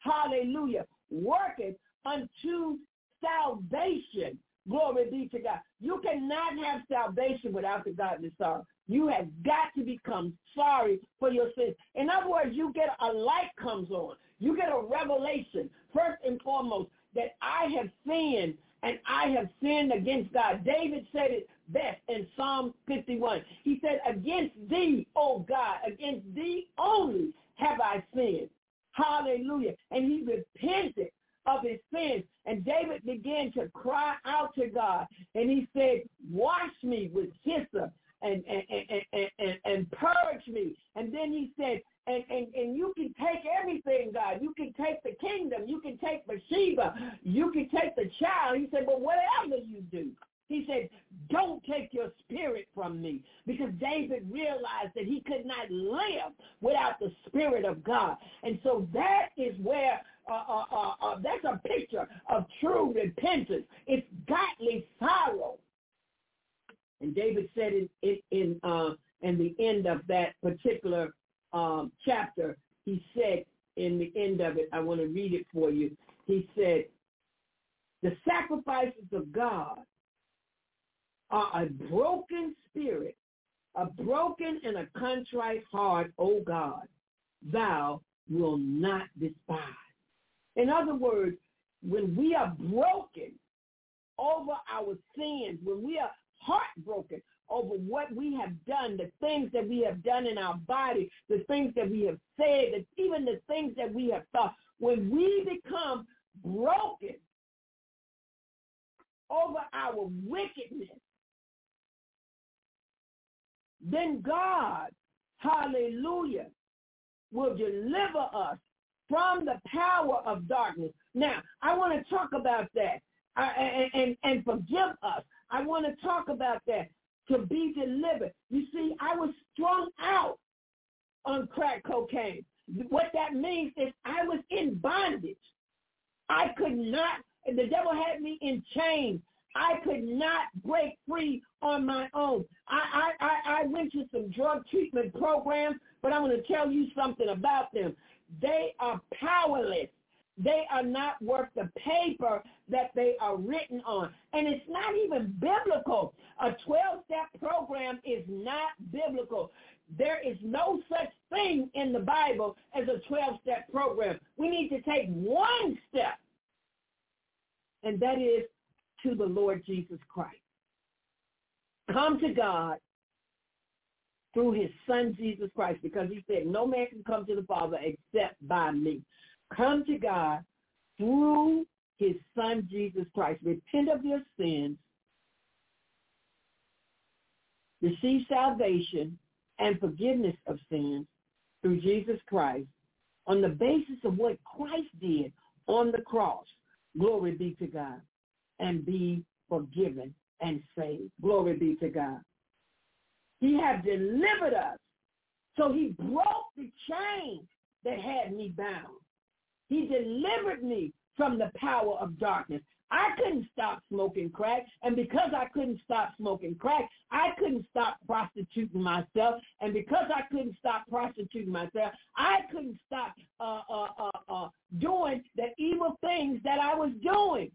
hallelujah, worketh unto salvation. Glory be to God. You cannot have salvation without the godly sorrow. You have got to become sorry for your sins. In other words, you get a light comes on. You get a revelation. First and foremost, that I have sinned and I have sinned against God. David said it best in Psalm 51. He said, against thee, O God, against thee only have I sinned. Hallelujah. And he repented of his sins. And David began to cry out to God. And he said, wash me with hyssop and, and, and, and, and, purge me. And then he said, and, and, and you can take everything, God. You can take the kingdom. You can take Bathsheba. You can take the child. He said, but whatever you do, he said, don't take your spirit from me. Because David realized that he could not live without the spirit of God. And so that is where uh, uh, uh, uh, that's a picture of true repentance. It's godly sorrow. And David said in in in, uh, in the end of that particular um, chapter, he said in the end of it, I want to read it for you. He said, the sacrifices of God are a broken spirit, a broken and a contrite heart, O God, thou will not despise. In other words, when we are broken over our sins, when we are heartbroken over what we have done, the things that we have done in our body, the things that we have said, even the things that we have thought, when we become broken over our wickedness, then God, hallelujah, will deliver us from the power of darkness. Now, I want to talk about that and, and, and forgive us. I want to talk about that to be delivered. You see, I was strung out on crack cocaine. What that means is I was in bondage. I could not, the devil had me in chains. I could not break free on my own. I, I, I went to some drug treatment programs, but I'm going to tell you something about them. They are powerless. They are not worth the paper that they are written on. And it's not even biblical. A 12-step program is not biblical. There is no such thing in the Bible as a 12-step program. We need to take one step, and that is to the Lord Jesus Christ. Come to God through his son Jesus Christ because he said, no man can come to the Father except by me. Come to God through his son Jesus Christ. Repent of your sins, receive salvation and forgiveness of sins through Jesus Christ on the basis of what Christ did on the cross. Glory be to God and be forgiven and saved. Glory be to God. He has delivered us. So he broke the chains that had me bound. He delivered me from the power of darkness. I couldn't stop smoking crack, and because I couldn't stop smoking crack, I couldn't stop prostituting myself, and because I couldn't stop prostituting myself, I couldn't stop uh, uh, uh, uh, doing the evil things that I was doing.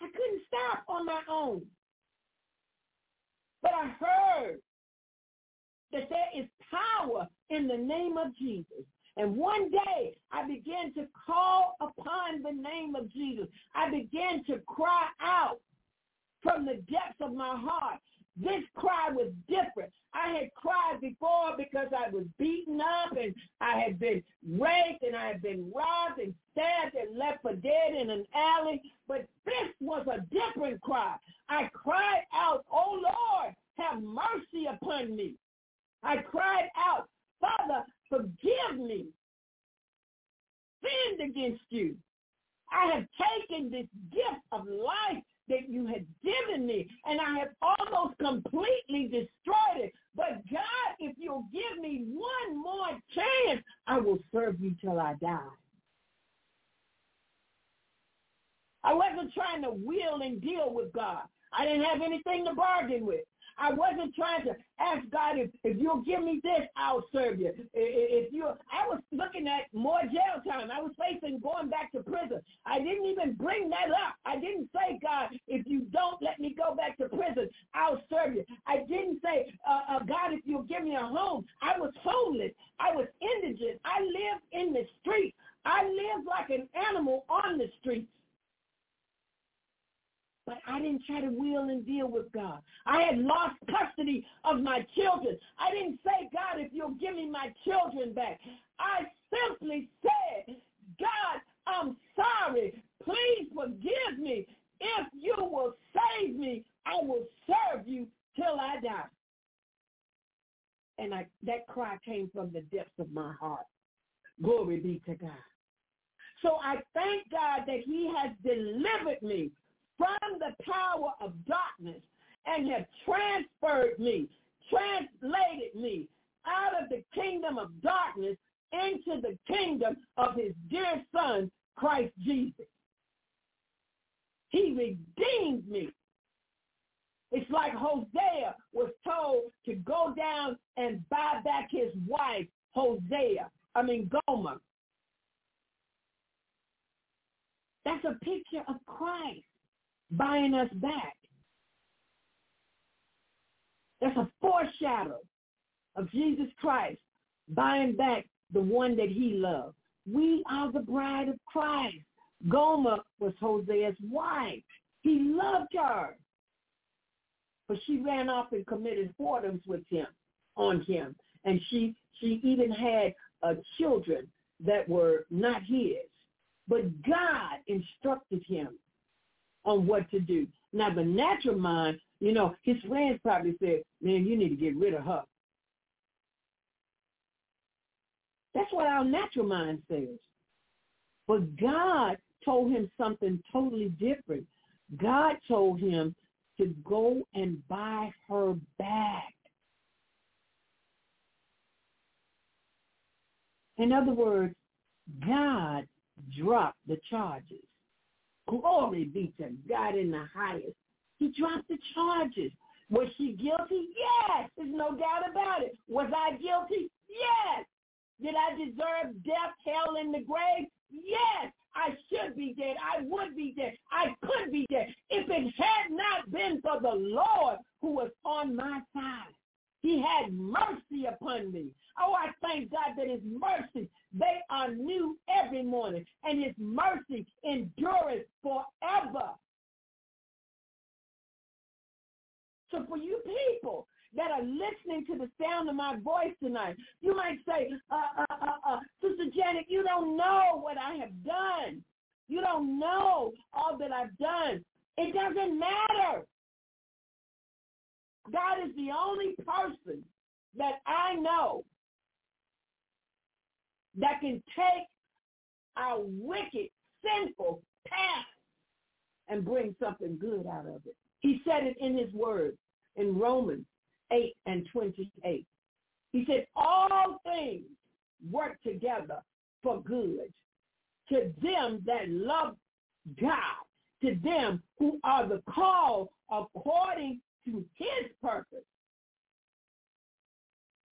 I couldn't stop on my own. But I heard that there is power in the name of Jesus. And one day I began to call upon the name of Jesus. I began to cry out from the depths of my heart. This cry was different. I had cried before because I was beaten up and I had been raped and I had been robbed and stabbed and left for dead in an alley. But this was a different cry. I cried out, oh Lord, have mercy upon me. I cried out, Father, forgive me. Sinned against you. I have taken this gift of life that you had given me, and I have almost completely destroyed it. But God, if you'll give me one more chance, I will serve you till I die. I wasn't trying to wheel and deal with God. I didn't have anything to bargain with. I wasn't trying to ask God if, if you'll give me this, I'll serve you. If you, I was looking at more jail time. I was facing going back to prison. I didn't even bring that up. I didn't say, God, if you don't let me go back to prison, I'll serve you. I didn't say, uh, uh, God, if you'll give me a home. I was homeless. I was indigent. I lived in the street. I lived like an animal on the streets. But I didn't try to wheel and deal with God. Had lost custody of my children. I didn't say, God, if you'll give me my children back. I simply said, God, I'm sorry. Please forgive me. If you will save me, I will serve you till I die. And I, that cry came from the depths of my heart. Glory be to God. So I thank God that he has delivered me from the power of darkness and have transferred me, translated me out of the kingdom of darkness into the kingdom of his dear son, Christ Jesus. He redeemed me. It's like Hosea was told to go down and buy back his wife, Hosea. I mean, Gomer. That's a picture of Christ buying us back. That's a foreshadow of Jesus Christ buying back the one that he loved. We are the bride of Christ. Gomer was Hosea's wife. He loved her. But she ran off and committed whoredoms with him, on him. And she, she even had uh, children that were not his. But God instructed him on what to do. Now, the natural mind, you know, his friends probably said, man, you need to get rid of her. That's what our natural mind says. But God told him something totally different. God told him to go and buy her back. In other words, God dropped the charges. Glory be to God in the highest. He dropped the charges. Was she guilty? Yes. There's no doubt about it. Was I guilty? Yes. Did I deserve death, hell, and the grave? Yes. I should be dead. I would be dead. I could be dead. If it had not been for the Lord who was on my side. He had mercy upon me. Oh, I thank God that his mercy, they are new every morning, and his mercy endureth forever. So for you people that are listening to the sound of my voice tonight, you might say, uh, uh, uh, uh, Sister Janet, you don't know what I have done. You don't know all that I've done. It doesn't matter. God is the only person that I know that can take our wicked, sinful past and bring something good out of it. He said it in his word in Romans 8 and 28. He said, all things work together for good to them that love God, to them who are the called according to his purpose.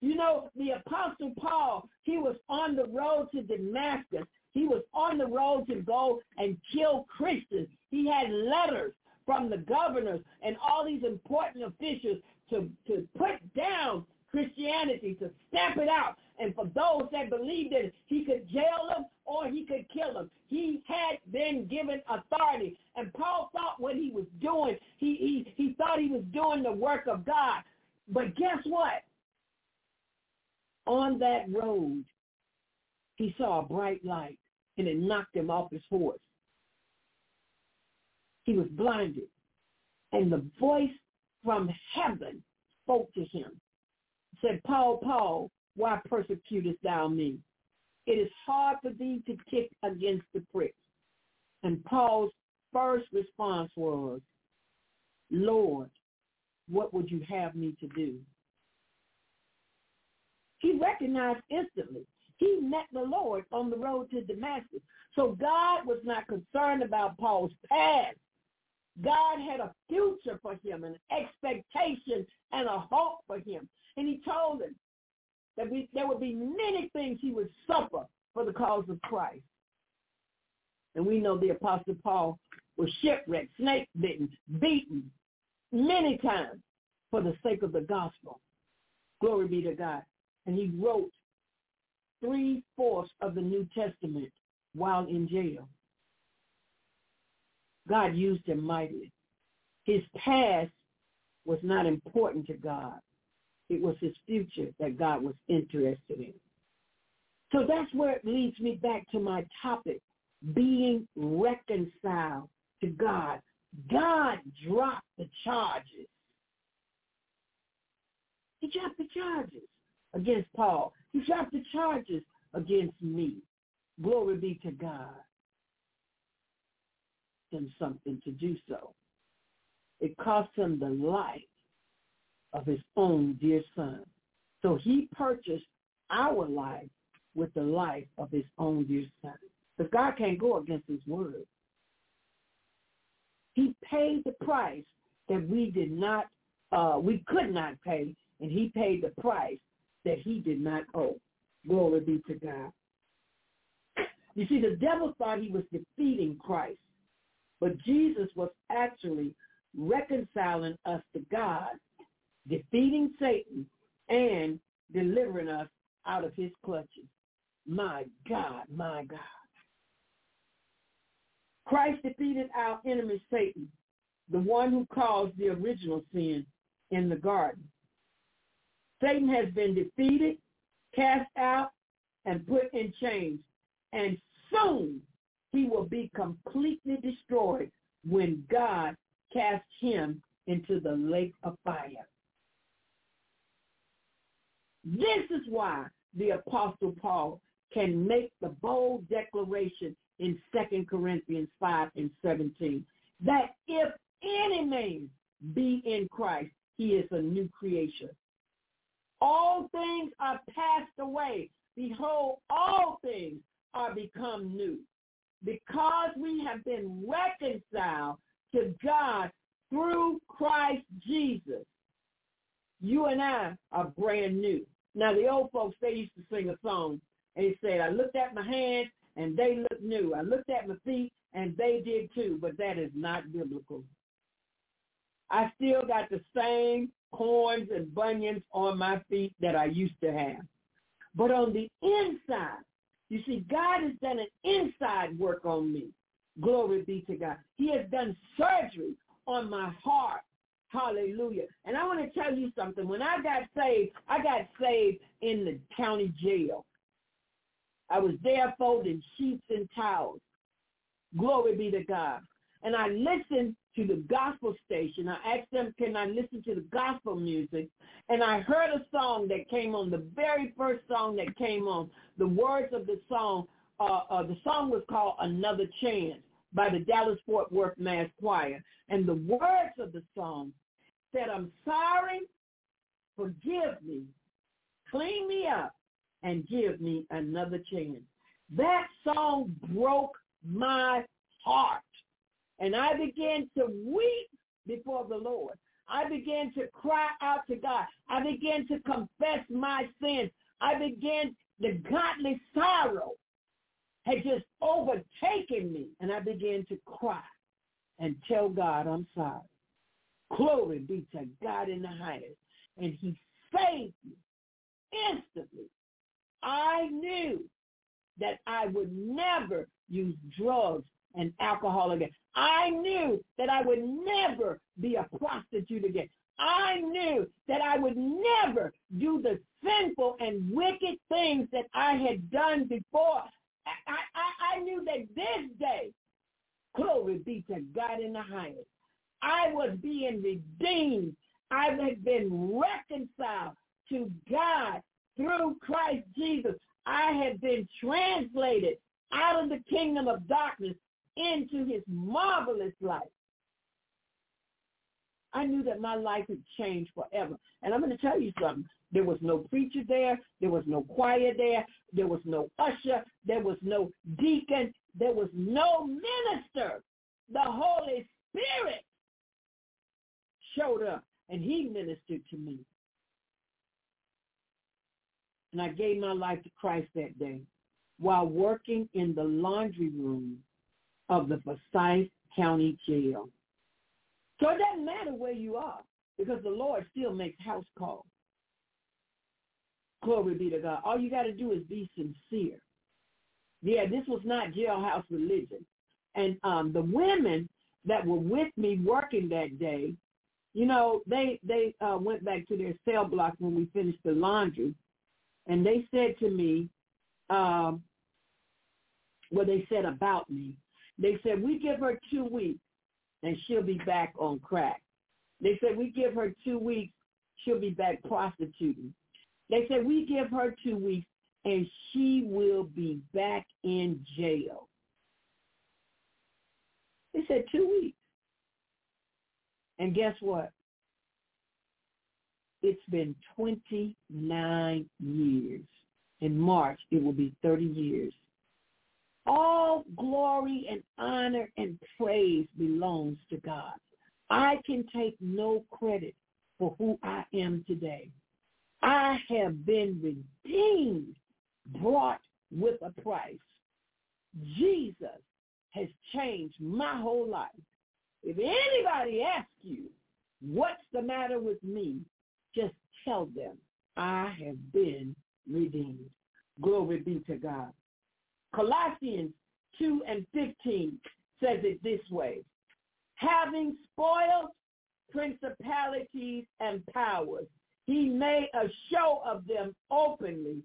You know, the Apostle Paul, he was on the road to Damascus. He was on the road to go and kill Christians. He had letters from the governors and all these important officials to, to put down Christianity, to stamp it out. And for those that believed it, he could jail them or he could kill them. He had been given authority. And Paul thought what he was doing, he, he, he thought he was doing the work of God. But guess what? On that road, he saw a bright light and it knocked him off his horse. He was blinded. And the voice from heaven spoke to him. Said, Paul, Paul, why persecutest thou me? It is hard for thee to kick against the pricks. And Paul's first response was, Lord, what would you have me to do? He recognized instantly. He met the Lord on the road to Damascus. So God was not concerned about Paul's past. God had a future for him, an expectation and a hope for him. And he told him that we, there would be many things he would suffer for the cause of Christ. And we know the Apostle Paul was shipwrecked, snake bitten, beaten many times for the sake of the gospel. Glory be to God. And he wrote three-fourths of the New Testament while in jail. God used him mightily. His past was not important to God. It was his future that God was interested in. So that's where it leads me back to my topic, being reconciled to God. God dropped the charges. He dropped the charges against Paul. He dropped the charges against me. Glory be to God him something to do so. It cost him the life of his own dear son. So he purchased our life with the life of his own dear son. Because God can't go against his word. He paid the price that we did not, uh, we could not pay, and he paid the price that he did not owe. Glory be to God. You see, the devil thought he was defeating Christ, but Jesus was actually reconciling us to God, defeating Satan, and delivering us out of his clutches. My God, my God. Christ defeated our enemy Satan, the one who caused the original sin in the garden. Satan has been defeated, cast out, and put in chains, and soon he will be completely destroyed when God casts him into the lake of fire. This is why the Apostle Paul can make the bold declaration in 2 Corinthians 5 and 17 that if any man be in Christ, he is a new creation. All things are passed away. Behold, all things are become new. Because we have been reconciled to God through Christ Jesus, you and I are brand new. Now, the old folks, they used to sing a song, and they said, I looked at my hands, and they looked new. I looked at my feet, and they did too, but that is not biblical. I still got the same corns and bunions on my feet that I used to have. But on the inside, you see, God has done an inside work on me. Glory be to God. He has done surgery on my heart. Hallelujah. And I want to tell you something. When I got saved, I got saved in the county jail. I was there folding sheets and towels. Glory be to God. And I listened to the gospel station. I asked them, can I listen to the gospel music? And I heard a song that came on, the very first song that came on. The words of the song, uh, uh, the song was called Another Chance by the Dallas Fort Worth Mass Choir. And the words of the song said, I'm sorry, forgive me, clean me up, and give me another chance. That song broke my heart. And I began to weep before the Lord. I began to cry out to God. I began to confess my sins. I began, the godly sorrow had just overtaken me. And I began to cry and tell God, I'm sorry. Glory be to God in the highest. And he saved me instantly. I knew that I would never use drugs and alcohol again. I knew that I would never be a prostitute again. I knew that I would never do the sinful and wicked things that I had done before. I, I, I knew that this day, glory be to God in the highest, I was being redeemed. I had been reconciled to God through Christ Jesus. I had been translated out of the kingdom of darkness into his marvelous life. I knew that my life had changed forever. And I'm going to tell you something. There was no preacher there. There was no choir there. There was no usher. There was no deacon. There was no minister. The Holy Spirit showed up and he ministered to me. And I gave my life to Christ that day while working in the laundry room of the Forsyth County Jail. So it doesn't matter where you are because the Lord still makes house calls. Glory be to God. All you got to do is be sincere. Yeah, this was not jailhouse religion. And um, the women that were with me working that day, you know, they they uh, went back to their cell block when we finished the laundry, and they said to me, um, what they said about me. They said, we give her two weeks and she'll be back on crack. They said, we give her two weeks, she'll be back prostituting. They said, we give her two weeks and she will be back in jail. They said two weeks. And guess what? It's been 29 years In March, it will be 30 years. All glory and honor and praise belongs to God. I can take no credit for who I am today. I have been redeemed, brought with a price. Jesus has changed my whole life. If anybody asks you, what's the matter with me, just tell them I have been redeemed. Glory be to God. Colossians 2 and 15 says it this way. Having spoiled principalities and powers, he made a show of them openly,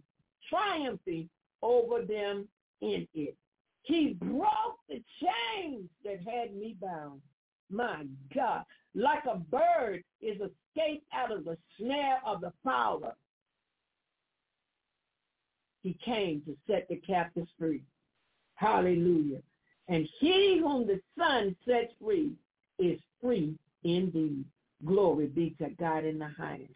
triumphing over them in it. He broke the chains that had me bound. My God, like a bird is escaped out of the snare of the fowler. He came to set the captives free. Hallelujah. And he whom the Son sets free is free indeed. Glory be to God in the highest.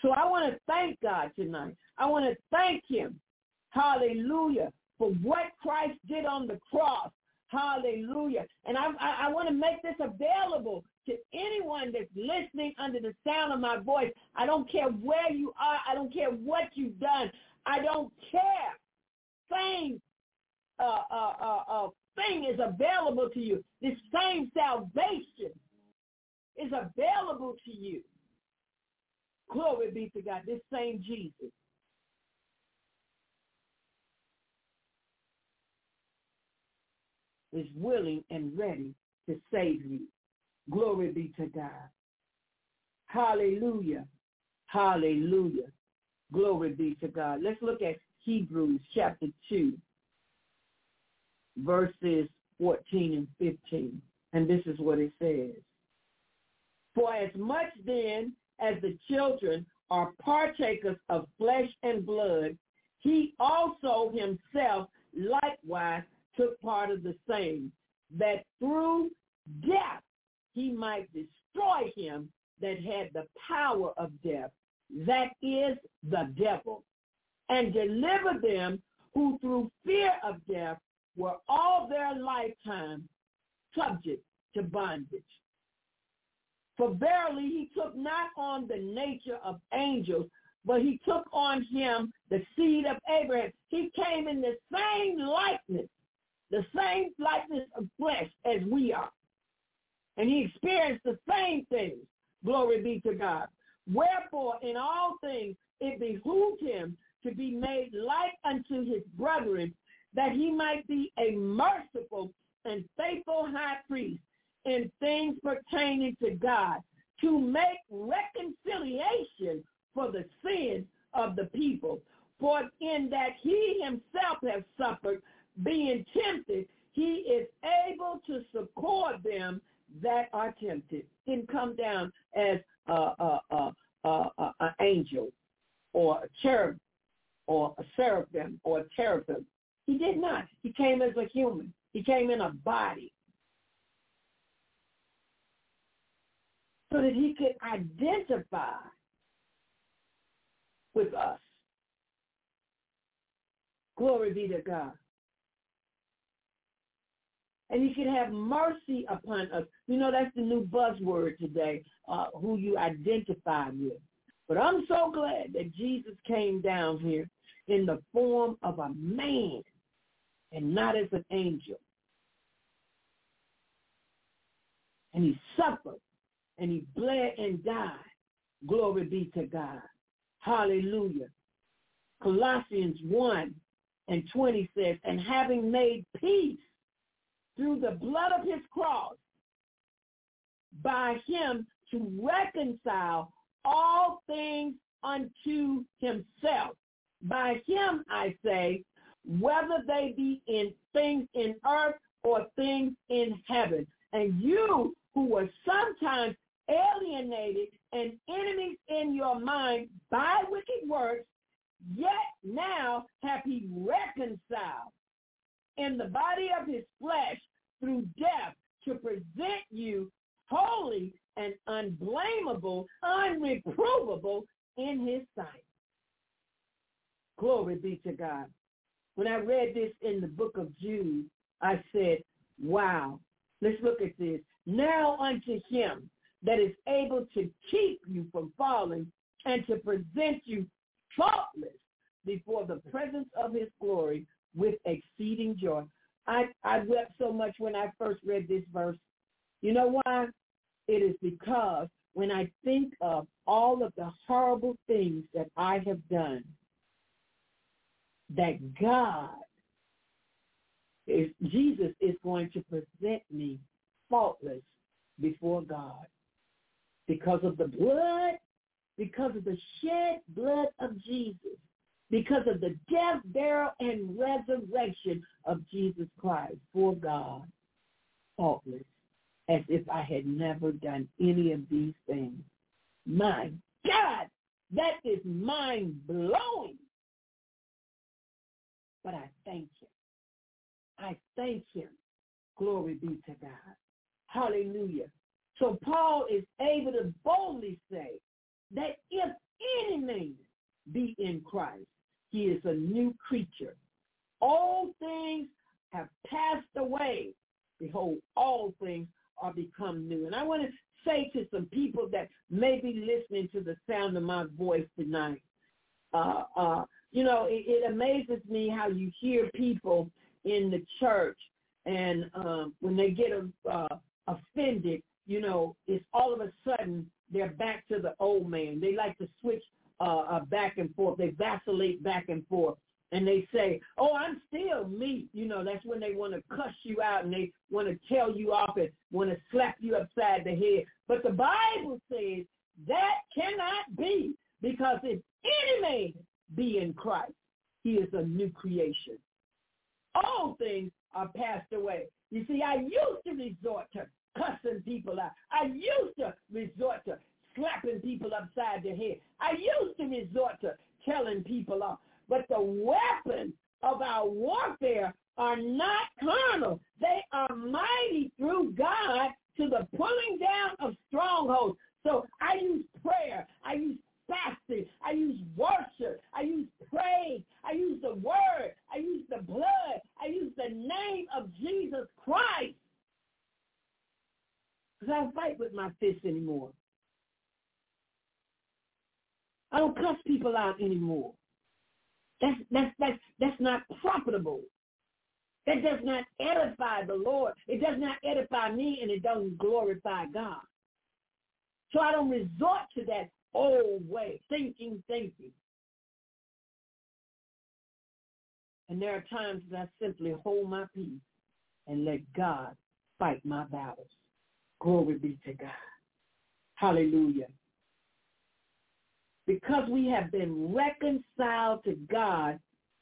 So I want to thank God tonight. I want to thank him. Hallelujah. For what Christ did on the cross. Hallelujah. And I, I, I want to make this available to anyone that's listening under the sound of my voice. I don't care where you are. I don't care what you've done. I don't care. Same uh, uh, uh, uh, thing is available to you. This same salvation is available to you. Glory be to God. This same Jesus. is willing and ready to save you. Glory be to God. Hallelujah. Hallelujah. Glory be to God. Let's look at Hebrews chapter 2, verses 14 and 15. And this is what it says. For as much then as the children are partakers of flesh and blood, he also himself likewise took part of the same, that through death he might destroy him that had the power of death, that is the devil, and deliver them who through fear of death were all their lifetime subject to bondage. For verily he took not on the nature of angels, but he took on him the seed of Abraham. He came in the same likeness, the same likeness of flesh as we are. And he experienced the same things. Glory be to God. Wherefore, in all things, it behooved him to be made like unto his brethren, that he might be a merciful and faithful high priest in things pertaining to God, to make reconciliation for the sins of the people. For in that he himself has suffered, being tempted, he is able to succor them that are tempted. Didn't come down as a, a, a, a, a angel or a cherub or a seraphim or a cherubim. He did not. He came as a human. He came in a body. So that he could identify with us. Glory be to God and he can have mercy upon us. You know, that's the new buzzword today, uh, who you identify with. But I'm so glad that Jesus came down here in the form of a man and not as an angel. And he suffered and he bled and died. Glory be to God. Hallelujah. Colossians 1 and 20 says, and having made peace through the blood of his cross by him to reconcile all things unto himself. By him, I say, whether they be in things in earth or things in heaven. And you who were sometimes alienated and enemies in your mind by wicked works, yet now have he reconciled in the body of his flesh through death to present you holy and unblameable, unreprovable in his sight. Glory be to God. When I read this in the book of Jude, I said, wow, let's look at this. Now unto him that is able to keep you from falling and to present you faultless before the presence of his glory with exceeding joy. I, I wept so much when I first read this verse. You know why? It is because when I think of all of the horrible things that I have done, that God is, Jesus is going to present me faultless before God because of the blood, because of the shed blood of Jesus, because of the death, burial, and resurrection of Jesus Christ for God, faultless, as if I had never done any of these things. My God, that is mind-blowing. But I thank him. I thank him. Glory be to God. Hallelujah. So Paul is able to boldly say that if any man be in Christ, he is a new creature. All things have passed away. Behold, all things are become new. And I want to say to some people that may be listening to the sound of my voice tonight, uh, uh, you know, it, it amazes me how you hear people in the church and um, when they get uh, offended, you know, it's all of a sudden they're back to the old man. They like to switch uh, uh, back and forth. They vacillate back and forth. And they say, oh, I'm still me. You know, that's when they want to cuss you out and they want to tell you off and want to slap you upside the head. But the Bible says that cannot be because if any man be in Christ, he is a new creation. All things are passed away. You see, I used to resort to cussing people out. I used to resort to slapping people upside the head. I used to resort to telling people off. But the weapons of our warfare are not carnal. They are mighty through God to the pulling down of strongholds. So I use prayer. I use fasting. I use worship. I use praise. I use the word. I use the blood. I use the name of Jesus Christ. Because I fight with my fists anymore. I don't cuss people out anymore. That's that's that's that's not profitable. That does not edify the Lord. It does not edify me and it doesn't glorify God. So I don't resort to that old way, thinking, thinking. And there are times that I simply hold my peace and let God fight my battles. Glory be to God. Hallelujah. Because we have been reconciled to God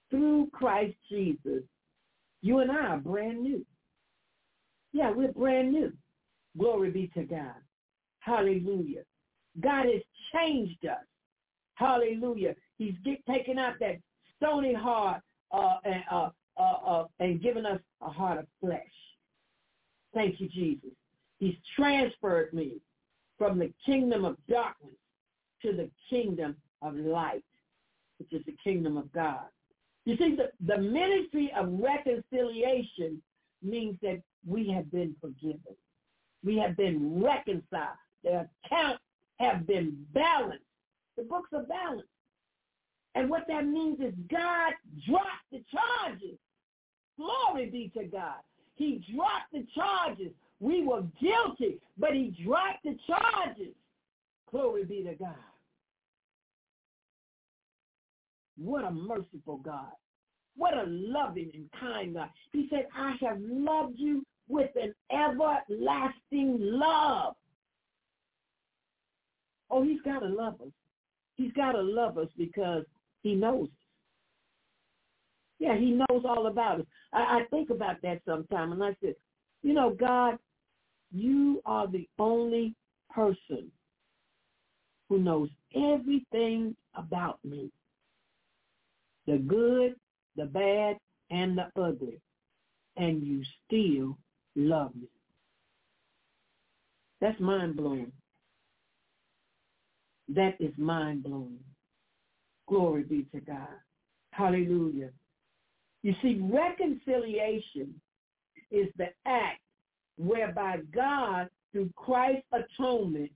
through Christ Jesus, you and I are brand new. Yeah, we're brand new. Glory be to God. Hallelujah. God has changed us. Hallelujah. He's get, taken out that stony heart uh, and, uh, uh, uh, and given us a heart of flesh. Thank you, Jesus. He's transferred me from the kingdom of darkness to the kingdom of light, which is the kingdom of God. You see, the, the ministry of reconciliation means that we have been forgiven. We have been reconciled. The account have been balanced. The books are balanced. And what that means is God dropped the charges. Glory be to God. He dropped the charges. We were guilty, but he dropped the charges. Glory be to God. What a merciful God. What a loving and kind God. He said, I have loved you with an everlasting love. Oh, he's got to love us. He's got to love us because he knows us. Yeah, he knows all about us. I, I think about that sometime, and I said, you know, God, you are the only person who knows everything about me. The good, the bad, and the ugly. And you still love me. That's mind-blowing. That is mind-blowing. Glory be to God. Hallelujah. You see, reconciliation is the act whereby God, through Christ's atonement,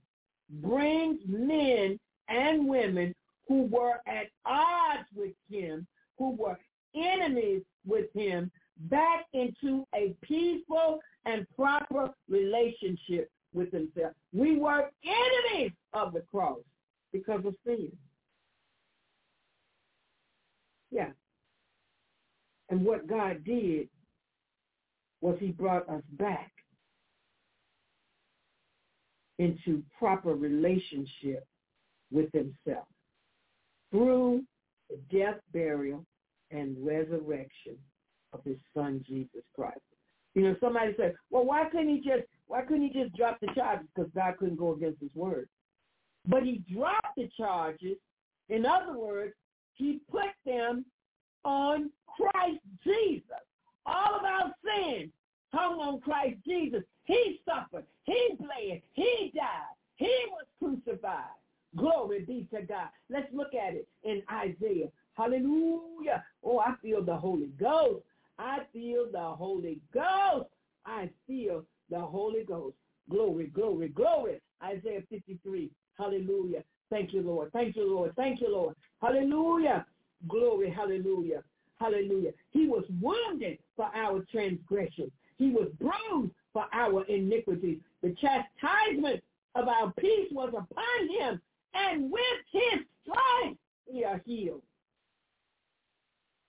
brings men and women who were at odds with him, who were enemies with him, back into a peaceful and proper relationship with himself. We were enemies of the cross because of sin. Yeah. And what God did was he brought us back into proper relationship with himself through the death, burial, and resurrection of his son Jesus Christ. You know, somebody said, well, why couldn't he just why couldn't he just drop the charges? Because God couldn't go against his word. But he dropped the charges. In other words, he put them on Christ Jesus. All of our sin hung on Christ Jesus. He suffered. He bled. He died. He was crucified. Glory be to God. Let's look at it in Isaiah. Hallelujah. Oh, I feel the Holy Ghost. I feel the Holy Ghost. I feel the Holy Ghost. Glory, glory, glory. Isaiah 53. Hallelujah. Thank you, Lord. Thank you, Lord. Thank you, Lord. Hallelujah. Glory, hallelujah. Hallelujah. He was wounded for our transgressions. He was bruised for our iniquities. The chastisement of our peace was upon him, and with his stripes we are healed.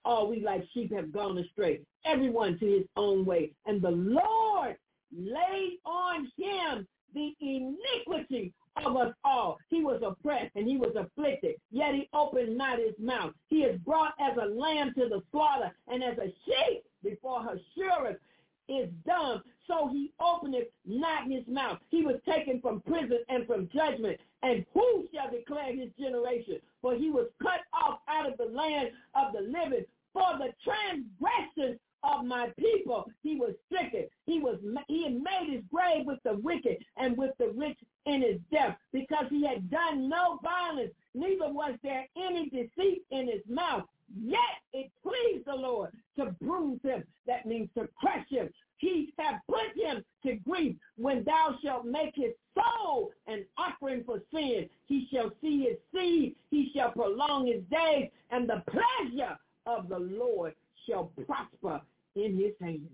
All we like sheep have gone astray, everyone to his own way. And the Lord laid on him the iniquity of us all. He was oppressed and he was afflicted, yet he opened not his mouth. He is brought as a lamb to the slaughter, and as a sheep before her shearers is dumb, so he openeth not his mouth. He was taken from prison and from judgment, and who shall declare his generation? For he was cut off out of the land of the living for the transgressions of my people he was stricken. He was he had made his grave with the wicked and with the rich in his death, because he had done no violence, neither was there any deceit in his mouth. Yet it pleased the Lord to bruise him. That means to crush him. He hath put him to grief. When thou shalt make his soul an offering for sin, he shall see his seed. He shall prolong his days, and the pleasure of the Lord shall prosper in his hand.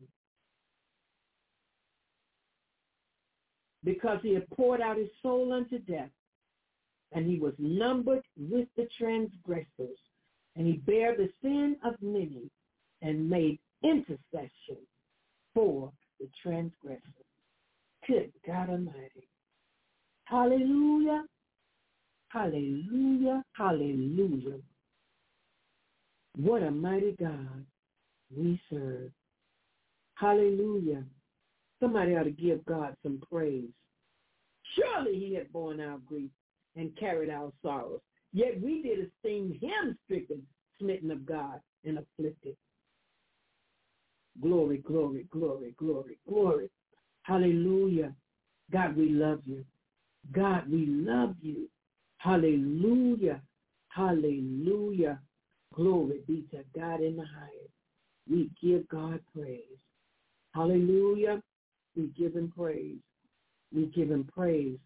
Because he had poured out his soul unto death, and he was numbered with the transgressors, and he bare the sin of many and made intercession for the transgressors. Good God Almighty. Hallelujah. Hallelujah. Hallelujah. What a mighty God we serve. Hallelujah. Somebody ought to give God some praise. Surely he had borne our grief and carried our sorrows. Yet we did esteem him stricken, smitten of God, and afflicted. Glory, glory, glory, glory, glory. Hallelujah. God, we love you. God, we love you. Hallelujah. Hallelujah. Glory be to God in the highest. We give God praise. Hallelujah. We give him praise. We give him praise.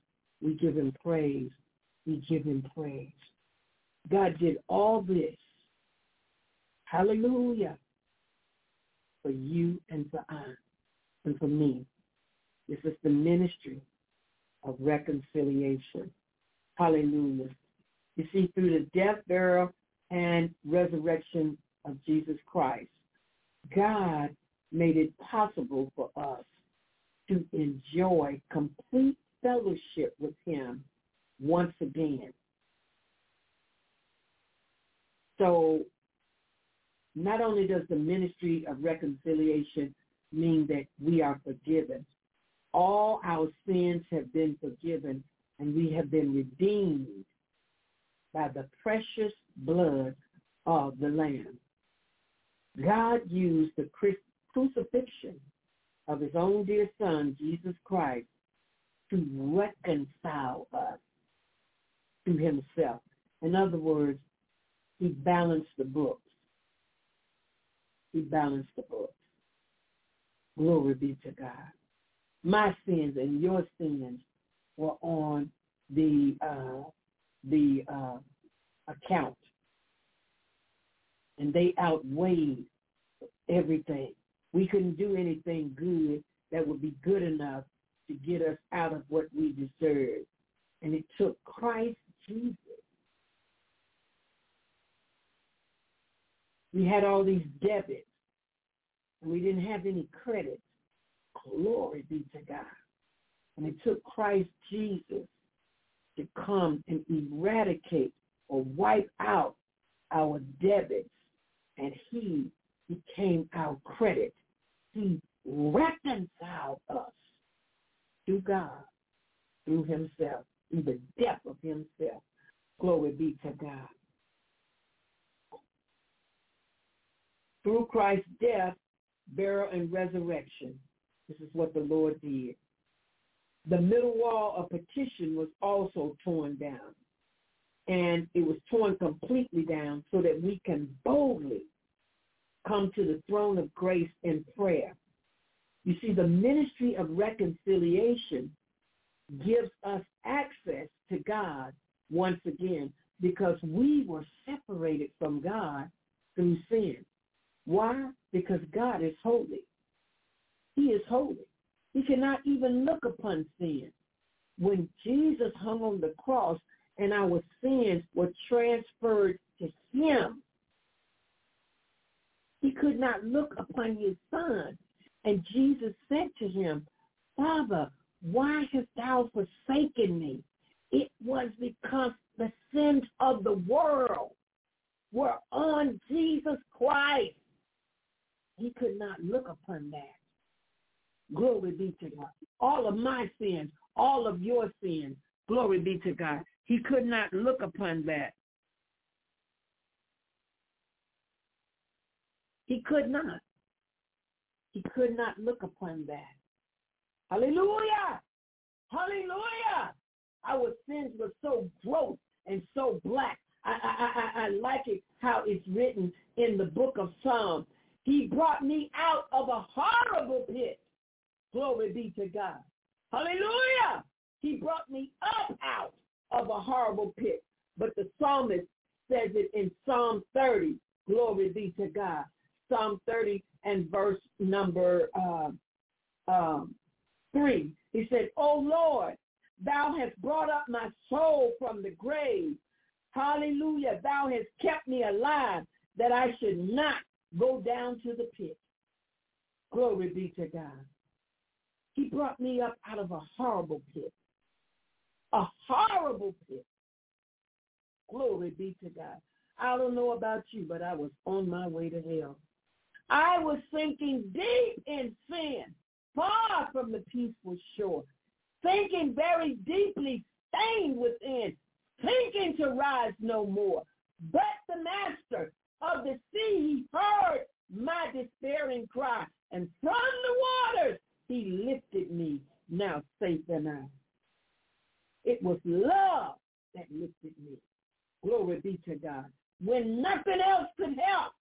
We give him praise. We give him praise. God did all this. Hallelujah. For you and for I and for me. This is the ministry of reconciliation. Hallelujah. You see, through the death, burial, and resurrection of Jesus Christ, God made it possible for us to enjoy complete fellowship with him once again. So not only does the ministry of reconciliation mean that we are forgiven, all our sins have been forgiven and we have been redeemed by the precious blood of the Lamb. God used the crucifixion of his own dear son, Jesus Christ, to reconcile us to himself. In other words, he balanced the books. He balanced the books. Glory be to God. My sins and your sins were on the uh, the uh, account, and they outweighed everything. We couldn't do anything good that would be good enough to get us out of what we deserved, And it took Christ Jesus. We had all these debits, and we didn't have any credits. Glory be to God. And it took Christ Jesus to come and eradicate or wipe out our debits, and he became our credit. He reconciled us to God through himself, through the death of himself. Glory be to God. Through Christ's death, burial, and resurrection, this is what the Lord did. The middle wall of petition was also torn down. And it was torn completely down so that we can boldly come to the throne of grace in prayer. You see, the ministry of reconciliation gives us access to God once again because we were separated from God through sin. Why? Because God is holy. He is holy. He cannot even look upon sin. When Jesus hung on the cross and our sins were transferred to him, he could not look upon his son. And Jesus said to him, Father, why hast thou forsaken me? It was because the sins of the world were on Jesus Christ. He could not look upon that. Glory be to God. All of my sins, all of your sins, glory be to God. He could not look upon that. He could not. He could not look upon that. Hallelujah. Hallelujah. Our sins were so gross and so black. I, I, I, I like it how it's written in the book of Psalms. He brought me out of a horrible pit. Glory be to God. Hallelujah. He brought me up out of a horrible pit. But the psalmist says it in Psalm 30. Glory be to God. Psalm 30 and verse number uh, um, 3. He said, O Lord, thou hast brought up my soul from the grave. Hallelujah. Thou hast kept me alive that I should not go down to the pit. Glory be to God. He brought me up out of a horrible pit. A horrible pit. Glory be to God. I don't know about you, but I was on my way to hell. I was sinking deep in sin, far from the peaceful shore, sinking very deeply, stained within, sinking to rise no more. But the master of the sea, he heard my despairing cry, and from the waters he lifted me, now safe and I. It was love that lifted me. Glory be to God. When nothing else could help,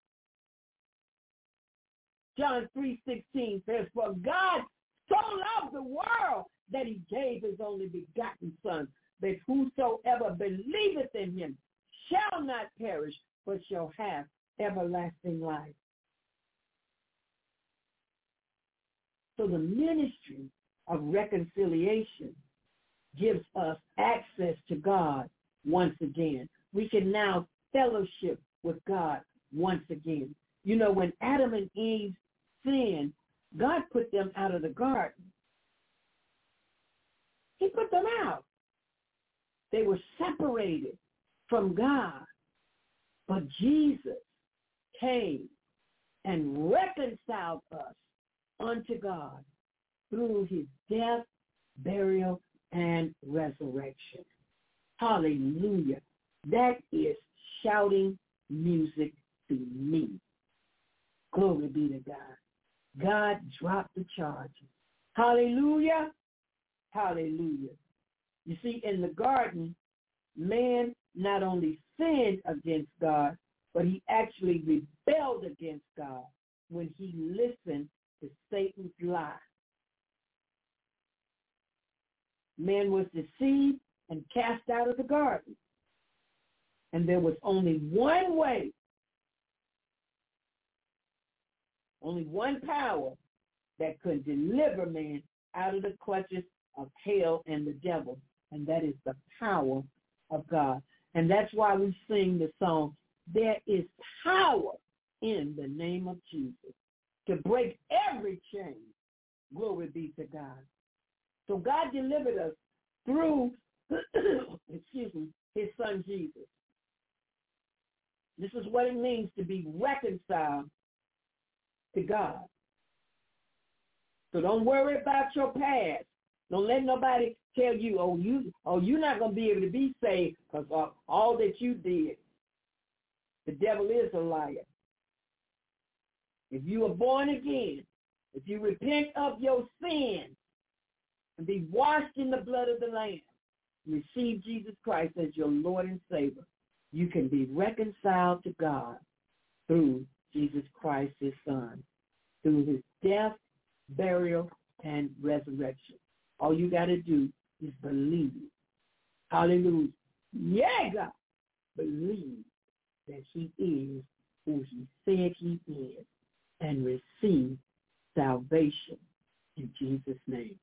John 3.16 says, For God so loved the world that he gave his only begotten son, that whosoever believeth in him shall not perish, but shall have everlasting life. So the ministry of reconciliation gives us access to God once again. We can now fellowship with God once again. You know, when Adam and Eve sinned, God put them out of the garden. He put them out. They were separated from God. But Jesus came and reconciled us unto God through his death, burial, and resurrection. Hallelujah. That is shouting music to me. Glory be to God. God dropped the charges. Hallelujah. Hallelujah. You see, in the garden, man not only sinned against God, but he actually rebelled against God. when he listened to Satan's lie. Man was deceived and cast out of the garden. And there was only one way, only one power that could deliver man out of the clutches of hell and the devil, and that is the power of God. And that's why we sing the song, There is power in the name of Jesus to break every chain. Glory be to God. So God delivered us through, excuse me, his son Jesus. This is what it means to be reconciled to God. So don't worry about your past. Don't let nobody tell you, oh, you, oh, you're not going to be able to be saved because uh, all that you did. The devil is a liar. If you are born again, if you repent of your sins and be washed in the blood of the Lamb, receive Jesus Christ as your Lord and Savior, you can be reconciled to God through Jesus Christ, his son, through his death, burial, and resurrection. All you got to do is believe. Hallelujah. Yeah, God. Believe that he is who he said he is and receive salvation in Jesus' name.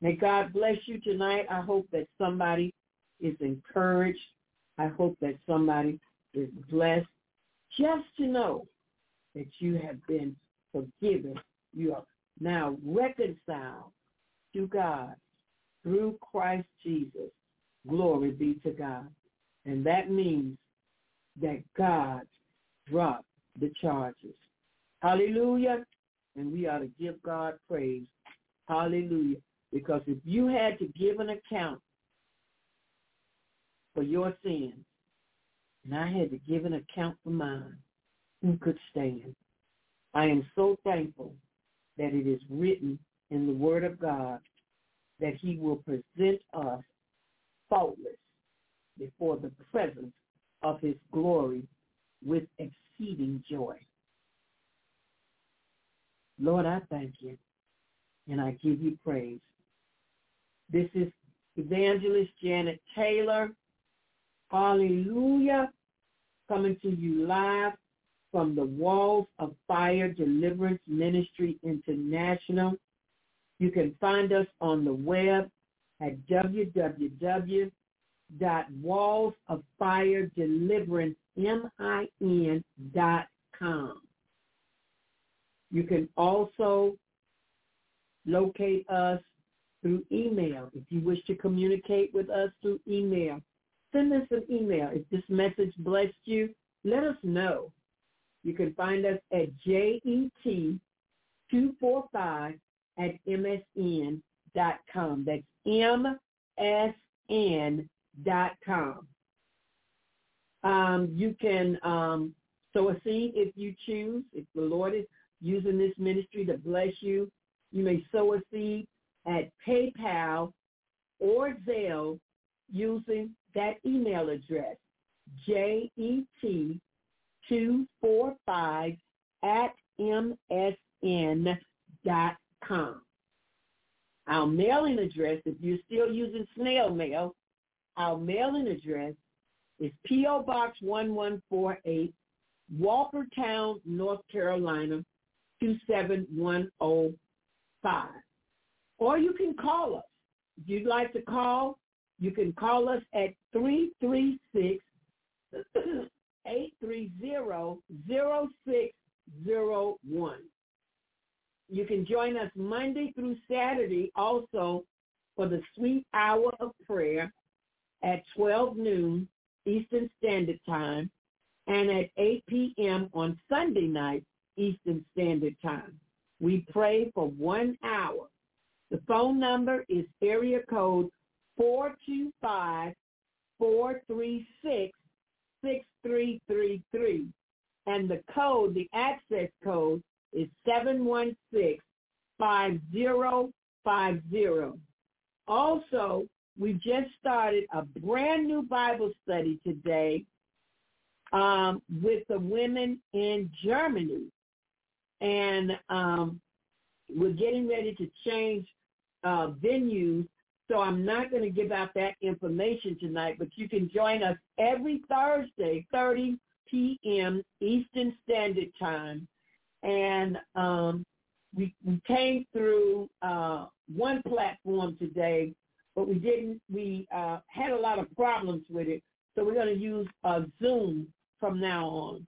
May God bless you tonight. I hope that somebody is encouraged. I hope that somebody is blessed just to know that you have been forgiven. You are now reconciled to God through Christ Jesus. Glory be to God. And that means that God dropped the charges. Hallelujah. And we ought to give God praise. Hallelujah. Because if you had to give an account for your sins, and I had to give an account for mine, who could stand? I am so thankful that it is written in the Word of God that he will present us faultless before the presence of his glory with exceeding joy. Lord, I thank you and I give you praise. This is Evangelist Janet Taylor. Hallelujah. Coming to you live from the Walls of Fire Deliverance Ministry International. You can find us on the web at www.wallsoffiredeliverance.com. You can also locate us through email. If you wish to communicate with us through email, send us an email. If this message blessed you, let us know. You can find us at JET245 at msn.com. That's msn.com. Um, you can um, sow a seed if you choose. If the Lord is using this ministry to bless you, you may sow a seed at PayPal or Zelle using that email address, jet245 at msn.com. Our mailing address, if you're still using snail mail, our mailing address is P.O. Box 1148, Walkertown, North Carolina, 27105. Or you can call us. If you'd like to call, you can call us at 336 830-0601. You can join us Monday through Saturday also for the sweet hour of prayer at 12 noon Eastern Standard Time and at 8 p.m. on Sunday night Eastern Standard Time. We pray for one hour. The phone number is area code 425-436-6333. And the code, the access code is 716-5050. Also, we just started a brand new Bible study today um, with the women in Germany. And um, we're getting ready to change uh, venues, so I'm not going to give out that information tonight, but you can join us every Thursday, 30 p.m. Eastern Standard Time. And um, we, we came through uh, one platform today, but we didn't, we uh, had a lot of problems with it. So we're going to use uh, Zoom from now on.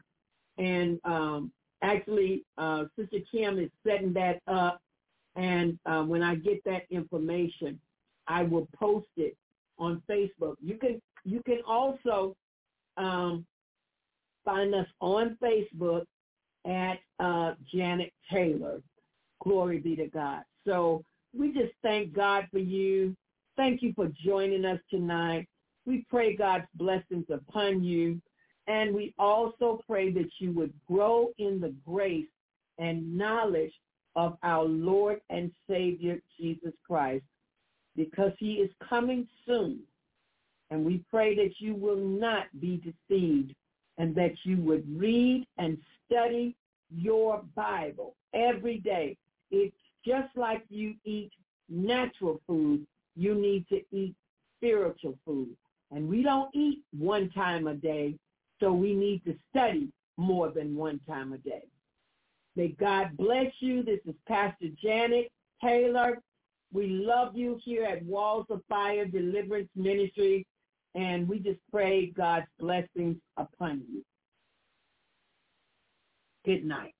And um, actually, uh, Sister Kim is setting that up. And uh, when I get that information, I will post it on Facebook. You can you can also um, find us on Facebook at uh, Janet Taylor. Glory be to God. So we just thank God for you. Thank you for joining us tonight. We pray God's blessings upon you. And we also pray that you would grow in the grace and knowledge of our Lord and Savior, Jesus Christ, because he is coming soon. And we pray that you will not be deceived and that you would read and study your Bible every day. It's just like you eat natural food, you need to eat spiritual food. And we don't eat one time a day, so we need to study more than one time a day. May God bless you. This is Pastor Janet Taylor. We love you here at Walls of Fire Deliverance Ministry, and we just pray God's blessings upon you. Good night.